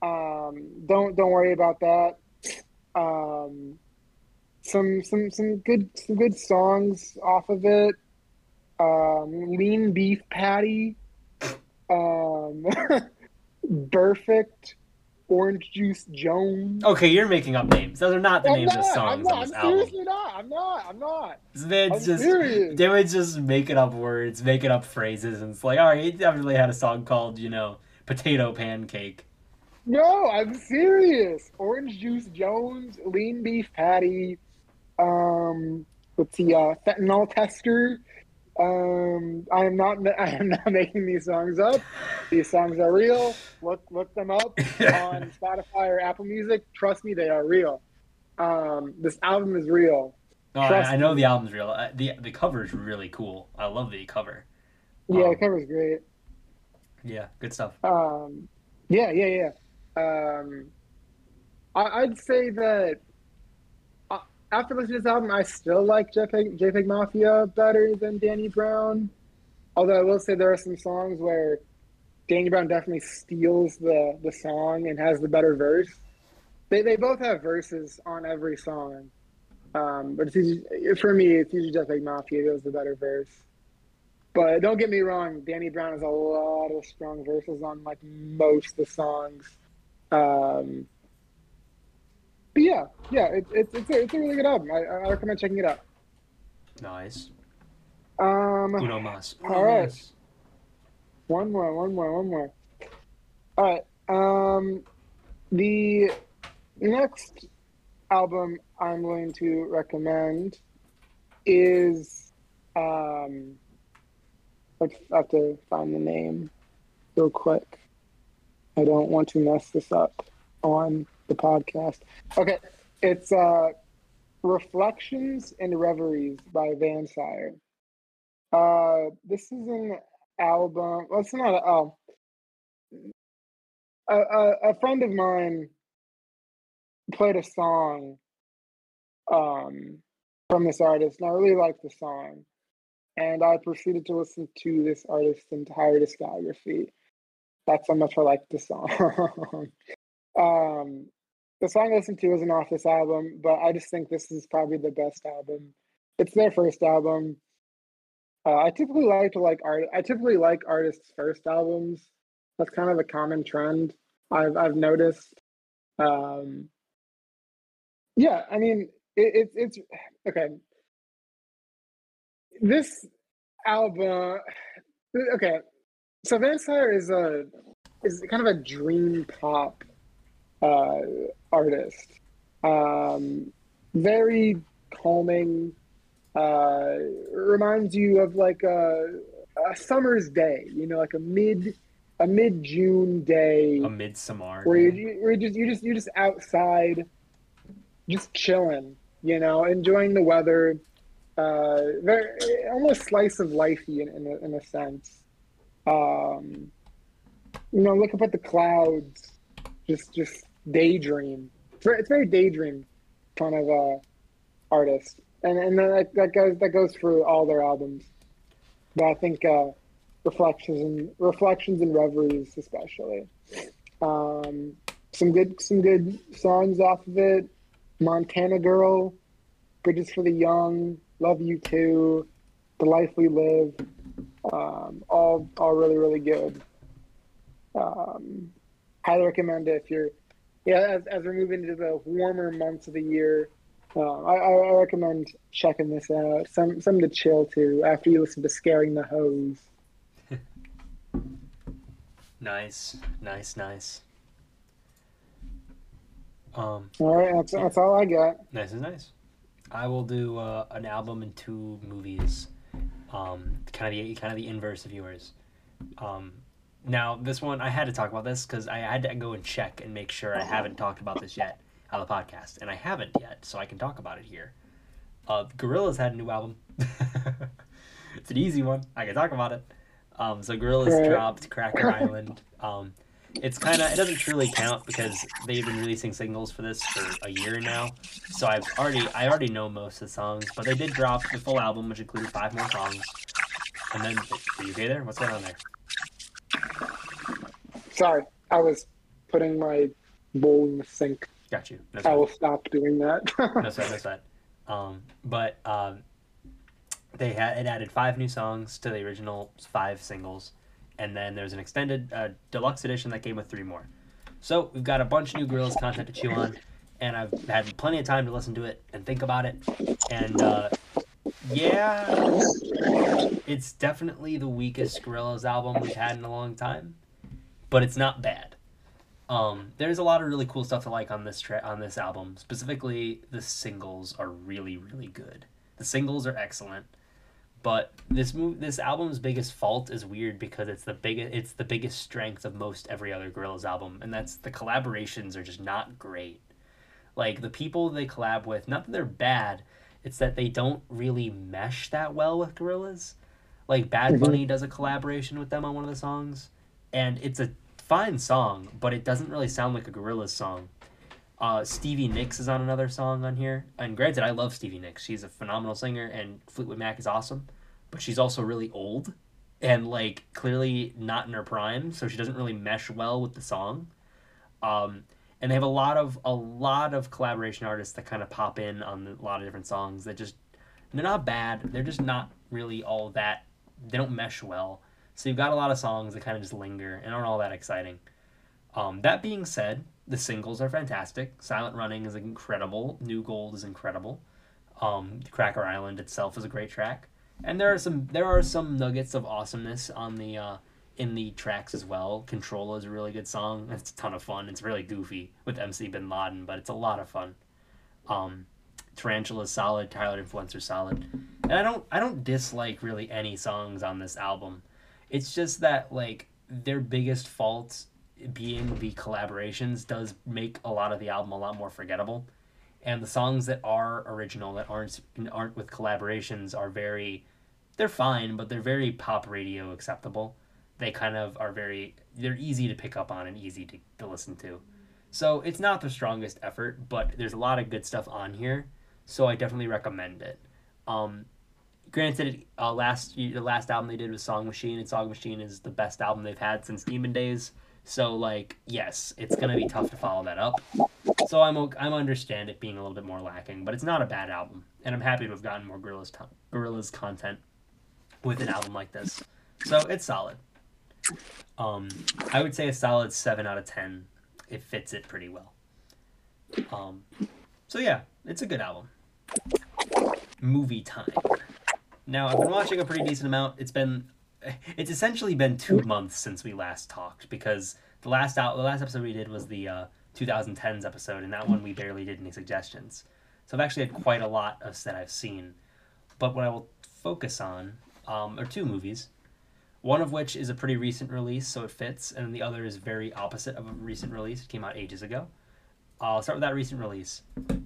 Um, don't don't worry about that. Um, some some some good some good songs off of it. Um, Lean Beef Patty, um, Perfect, Orange Juice Jones. Okay, you're making up names. Those are not the I'm names of not, I'm songs not, on this I'm album. seriously not. I'm not. I'm not. This man's I'm just serious. they would just making up words, making up phrases, and it's like, all right, he definitely had a song called, you know, potato pancake. No, I'm serious. Orange Juice Jones, Lean Beef Patty, um, let's see, uh, Fentanyl Tester. Um, I am not. I am not making these songs up. These songs are real. Look, look them up on Spotify or Apple Music. Trust me, they are real. Um, this album is real. No, I, I know the album's real. Uh, the The cover is really cool. I love the cover. Yeah, Um, the cover's great. Yeah, good stuff. Um, yeah, yeah, yeah. Um, I, I'd say that after listening to this album, I still like JPEG, JPEG Mafia better than Danny Brown. Although I will say there are some songs where Danny Brown definitely steals the, the song and has the better verse. They, they both have verses on every song. Um, but it's for me, it's usually JPEG Mafia goes the better verse. But don't get me wrong, Danny Brown has a lot of strong verses on like most of the songs. Um, but yeah, yeah, it, it's it's a, it's a really good album. I, I recommend checking it out. Nice. Um, Uno mas. Uno All right. mas. one more, one more, one more. All right. Um, the next album I'm going to recommend is um, I have to find the name real quick. I don't want to mess this up on the podcast. Okay, it's uh, Reflections and Reveries by Vansire. Uh, this is an album. Well, it's not. A, oh, a, a a friend of mine played a song um from this artist, and I really liked the song. and I proceeded to listen to this artist's entire discography. That's how much I like the song. um, the song I listened to isn't off this album, but I just think this is probably the best album. It's their first album. Uh, I typically like to like art. I typically like artists' first albums. That's kind of a common trend I've I've noticed. Um, yeah, I mean it, it's it's okay. This album, okay. So Vansire is a is kind of a dream pop uh, artist. Um, very calming. Uh, reminds you of like a, a summer's day. You know, like a mid a mid June day. A midsummer. Where you where you just you just you just outside, just chilling. You know, enjoying the weather. Uh, very almost slice of lifey in in a, in a sense. Um, you know, look up at the clouds. Just just daydream. It's very, daydream kind of uh, artist, and and that, that goes that goes for all their albums. But I think uh, reflections and reflections and reveries especially. Um, some good some good songs off of it. Montana Girl, Bridges for the Young, Love You Too, The Life We Live. Um, all all really really good. Um, highly recommend it if you're yeah, as, as we're moving into the warmer months of the year, uh, I, I recommend checking this out. Some something to chill to after you listen to "Scaring the Hoes." nice, nice, nice. Um, all right, that's, that's all I got. Nice is nice. I will do uh, an album and two movies. Um, kind of the kind of the inverse of yours. Um, now, this one, I had to talk about this because I had to go and check and make sure I haven't talked about this yet on the podcast, and I haven't yet, so I can talk about it here. Uh, Gorillaz had a new album. it's an easy one. I can talk about it. Um, so Gorillaz dropped Cracker Island. Um, it's kind of it doesn't truly count because they've been releasing singles for this for a year now. So I've already I already know most of the songs, but they did drop the full album, which included five more songs. And then, are you okay there? What's going on there? Sorry, I was putting my bowl in the sink. Got you. No I will stop doing that. no sweat, no sweat. Um, but um, they had it added five new songs to the original five singles, and then there's an extended uh, deluxe edition that came with three more. So we've got a bunch of new Gorillaz content to chew on, and I've had plenty of time to listen to it and think about it. And uh, yeah, it's definitely the weakest Gorillaz album we've had in a long time, but it's not bad. Um, there's a lot of really cool stuff to like on this tra- on this album. Specifically, the singles are really really good. The singles are excellent, but this move this album's biggest fault is weird because it's the biggest it's the biggest strength of most every other Gorillaz album, and that's the collaborations are just not great. Like the people they collab with, not that they're bad, it's that they don't really mesh that well with Gorillaz. Like Bad mm-hmm. Bunny does a collaboration with them on one of the songs, and it's a fine song, but it doesn't really sound like a Gorillaz song. Uh, Stevie Nicks is on another song on here, and granted, I love Stevie Nicks. She's a phenomenal singer, and Fleetwood Mac is awesome, but she's also really old and like clearly not in her prime, so she doesn't really mesh well with the song. Um, and they have a lot of a lot of collaboration artists that kind of pop in on a lot of different songs that just they're not bad. They're just not really all that they don't mesh well. So you've got a lot of songs that kind of just linger and aren't all that exciting. Um, that being said the singles are fantastic. Silent running is incredible. New gold is incredible. Um, cracker island itself is a great track. And there are some there are some nuggets of awesomeness on the uh, in the tracks as well. Control is a really good song. It's a ton of fun. It's really goofy with MC Bin Laden, but it's a lot of fun. Um, Tarantula is solid. Tired Influencer solid. And I don't I don't dislike really any songs on this album. It's just that like their biggest fault being the collaborations does make a lot of the album a lot more forgettable. And the songs that are original that aren't aren't with collaborations are very they're fine, but they're very pop radio acceptable they kind of are very they're easy to pick up on and easy to, to listen to so it's not the strongest effort but there's a lot of good stuff on here so i definitely recommend it um granted, uh, last the last album they did was Song Machine, and Song Machine is the best album they've had since Demon Days. So like, yes, it's gonna be tough to follow that up. So I'm I'm understand it being a little bit more lacking, but it's not a bad album, and I'm happy to have gotten more Gorillas Gorillaz content with an album like this. So it's solid. Um, I would say a solid seven out of ten. It fits it pretty well. Um, so yeah, it's a good album. Movie time. Now I've been watching a pretty decent amount. It's been, it's essentially been two months since we last talked because the last out the last episode we did was the uh, 2010s episode, and that one we barely did any suggestions. So I've actually had quite a lot of that I've seen. But what I will focus on um, are two movies. One of which is a pretty recent release, so it fits, and the other is very opposite of a recent release. It came out ages ago. I'll start with that recent release.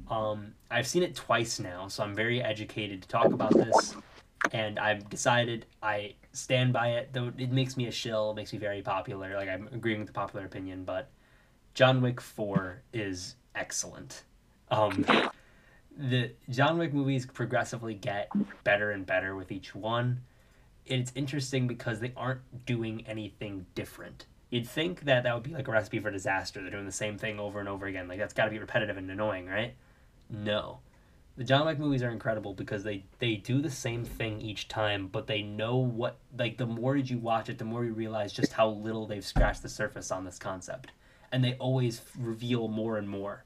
Um, I've seen it twice now, so I'm very educated to talk about this, and I've decided I stand by it. Though it makes me a shill, it makes me very popular. Like I'm agreeing with the popular opinion, but John Wick Four is excellent. Um, the John Wick movies progressively get better and better with each one. It's interesting because they aren't doing anything different. You'd think that that would be like a recipe for disaster. They're doing the same thing over and over again. Like that's got to be repetitive and annoying, right? No. The John Wick movies are incredible because they they do the same thing each time, but they know what like the more you watch it, the more you realize just how little they've scratched the surface on this concept. And they always reveal more and more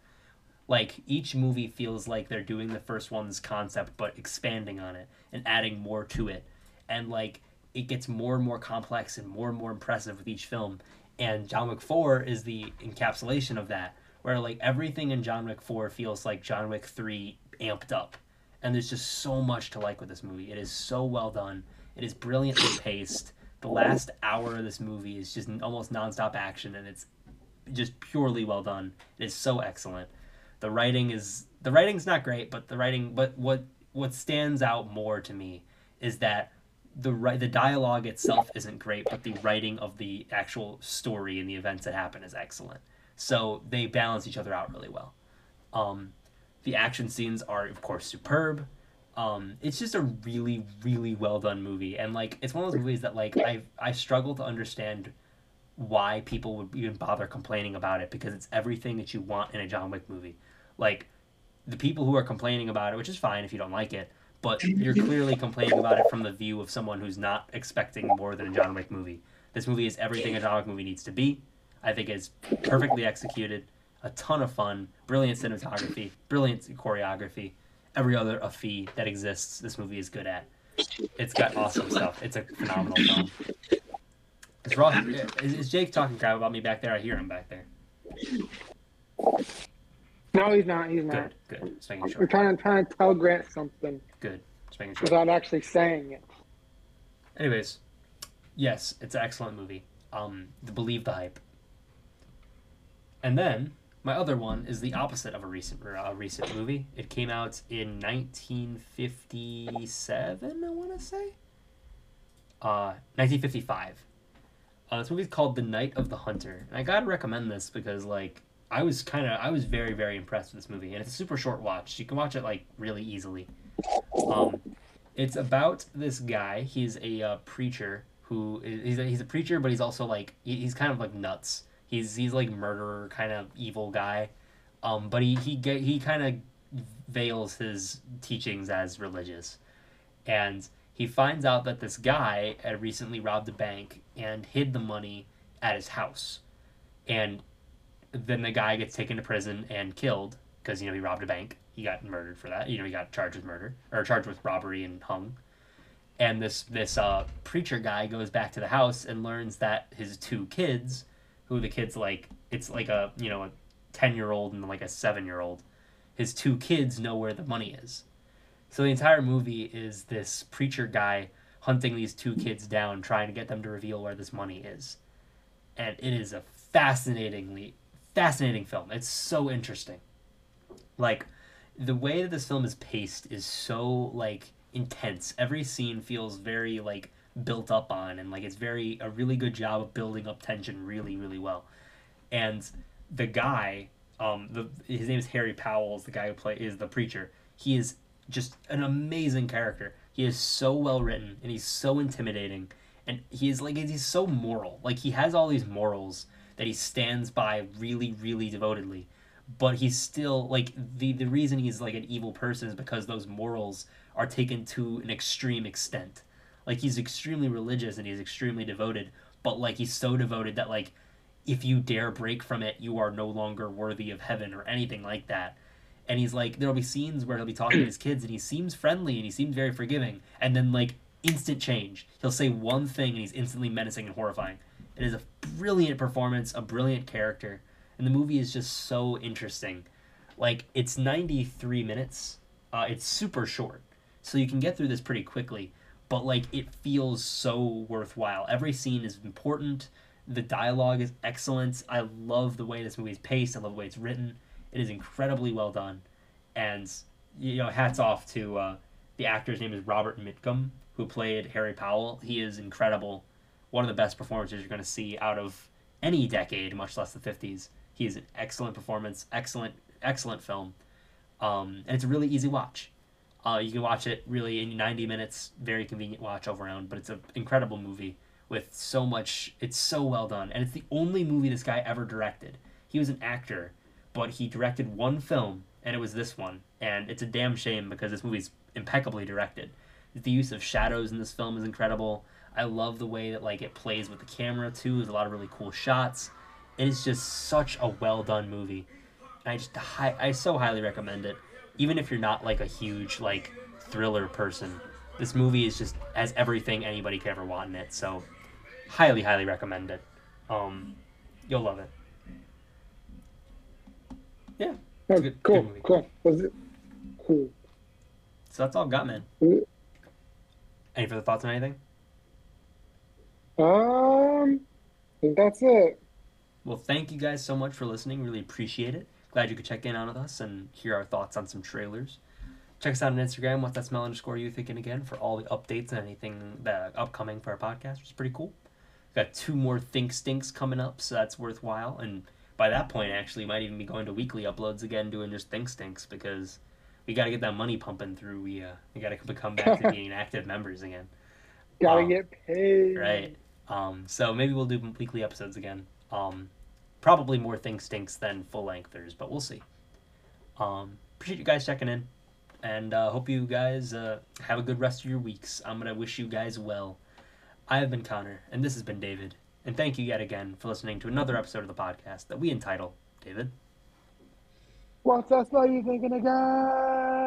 like each movie feels like they're doing the first one's concept but expanding on it and adding more to it and like it gets more and more complex and more and more impressive with each film. And john wick 4 is the encapsulation of that where like everything in john wick 4 feels like john wick 3 amped up. And there's just so much to like with this movie. It is so well done. It is brilliantly paced. The last hour of this movie is just almost nonstop action and it's just purely well done. It is so excellent. The writing is the writing's not great, but the writing but what what stands out more to me is that the the dialogue itself isn't great, but the writing of the actual story and the events that happen is excellent. So they balance each other out really well. Um, the action scenes are of course superb. Um, it's just a really really well done movie, and like it's one of those movies that like I I struggle to understand why people would even bother complaining about it because it's everything that you want in a John Wick movie. Like the people who are complaining about it, which is fine if you don't like it, but you're clearly complaining about it from the view of someone who's not expecting more than a John Wick movie. This movie is everything a John Wick movie needs to be. I think it's perfectly executed, a ton of fun, brilliant cinematography, brilliant choreography. Every other a fee that exists, this movie is good at. It's got awesome stuff. It's a phenomenal film. Is, Ross, is, is Jake talking crap about me back there? I hear him back there. No, he's not. He's not. Good, good. Just making We're sure. trying to trying to tell Grant something Good. Just making sure. without actually saying it. Anyways, yes, it's an excellent movie. Um, the believe the hype. And then my other one is the opposite of a recent a recent movie. It came out in 1957, I want to say. Uh, 1955. Uh, this movie's called The Night of the Hunter, and I gotta recommend this because like I was kind of I was very very impressed with this movie, and it's a super short watch. You can watch it like really easily. Um, it's about this guy. He's a uh, preacher who is he's a, he's a preacher, but he's also like he- he's kind of like nuts. He's he's like murderer kind of evil guy, um, but he he get he kind of veils his teachings as religious, and he finds out that this guy had recently robbed a bank and hid the money at his house, and then the guy gets taken to prison and killed because you know he robbed a bank. He got murdered for that. You know he got charged with murder or charged with robbery and hung. And this this uh, preacher guy goes back to the house and learns that his two kids, who the kids like, it's like a you know a ten year old and like a seven year old, his two kids know where the money is. So the entire movie is this preacher guy hunting these two kids down, trying to get them to reveal where this money is. And it is a fascinatingly fascinating film. It's so interesting. Like the way that this film is paced is so like intense. Every scene feels very like built up on and like it's very a really good job of building up tension really really well. And the guy um the his name is Harry Powells, the guy who play is the preacher. He is just an amazing character. He is so well written and he's so intimidating and he is like he's so moral. Like he has all these morals that he stands by really really devotedly. But he's still like the the reason he's like an evil person is because those morals are taken to an extreme extent. Like he's extremely religious and he's extremely devoted, but like he's so devoted that like if you dare break from it, you are no longer worthy of heaven or anything like that. And he's like, there'll be scenes where he'll be talking to his kids and he seems friendly and he seems very forgiving. And then, like, instant change. He'll say one thing and he's instantly menacing and horrifying. It is a brilliant performance, a brilliant character. And the movie is just so interesting. Like, it's 93 minutes, uh, it's super short. So you can get through this pretty quickly. But, like, it feels so worthwhile. Every scene is important the dialogue is excellent. I love the way this movie is paced. I love the way it's written. It is incredibly well done, and you know, hats off to uh, the actor's name is Robert Mitchum, who played Harry Powell. He is incredible. One of the best performances you're going to see out of any decade, much less the 50s. He is an excellent performance, excellent, excellent film, um, and it's a really easy watch. Uh, you can watch it really in 90 minutes, very convenient watch all around, but it's an incredible movie with so much. It's so well done, and it's the only movie this guy ever directed. He was an actor, but he directed one film, and it was this one. And it's a damn shame because this movie's impeccably directed. The use of shadows in this film is incredible. I love the way that like it plays with the camera too. There's a lot of really cool shots. It is just such a well done movie. And I just hi- I so highly recommend it. Even if you're not like a huge like thriller person, this movie is just has everything anybody could ever want in it. So highly, highly recommend it. Um, you'll love it. Yeah. Oh, good- cool, good cool. Was it cool? So that's all I've got, man. Cool. Any further thoughts on anything? Um, I think that's it. Well, thank you guys so much for listening. Really appreciate it. Glad you could check in on with us and hear our thoughts on some trailers. Check us out on Instagram, what's that smell underscore you thinking again, for all the updates and anything that upcoming for our podcast, which is pretty cool. Got two more Think Stinks coming up, so that's worthwhile. And by that point, actually, might even be going to weekly uploads again, doing just Think Stinks because we got to get that money pumping through. We uh, we got to become back to being active members again. Gotta Um, get paid. Right. Um, so maybe we'll do weekly episodes again. Um, probably more Think Stinks than full lengthers, but we'll see. Um, appreciate you guys checking in, and uh, hope you guys uh, have a good rest of your weeks. I'm gonna wish you guys well. I have been Connor, and this has been David, and thank you yet again for listening to another episode of the podcast that we entitle David. What's that smell you thinking again?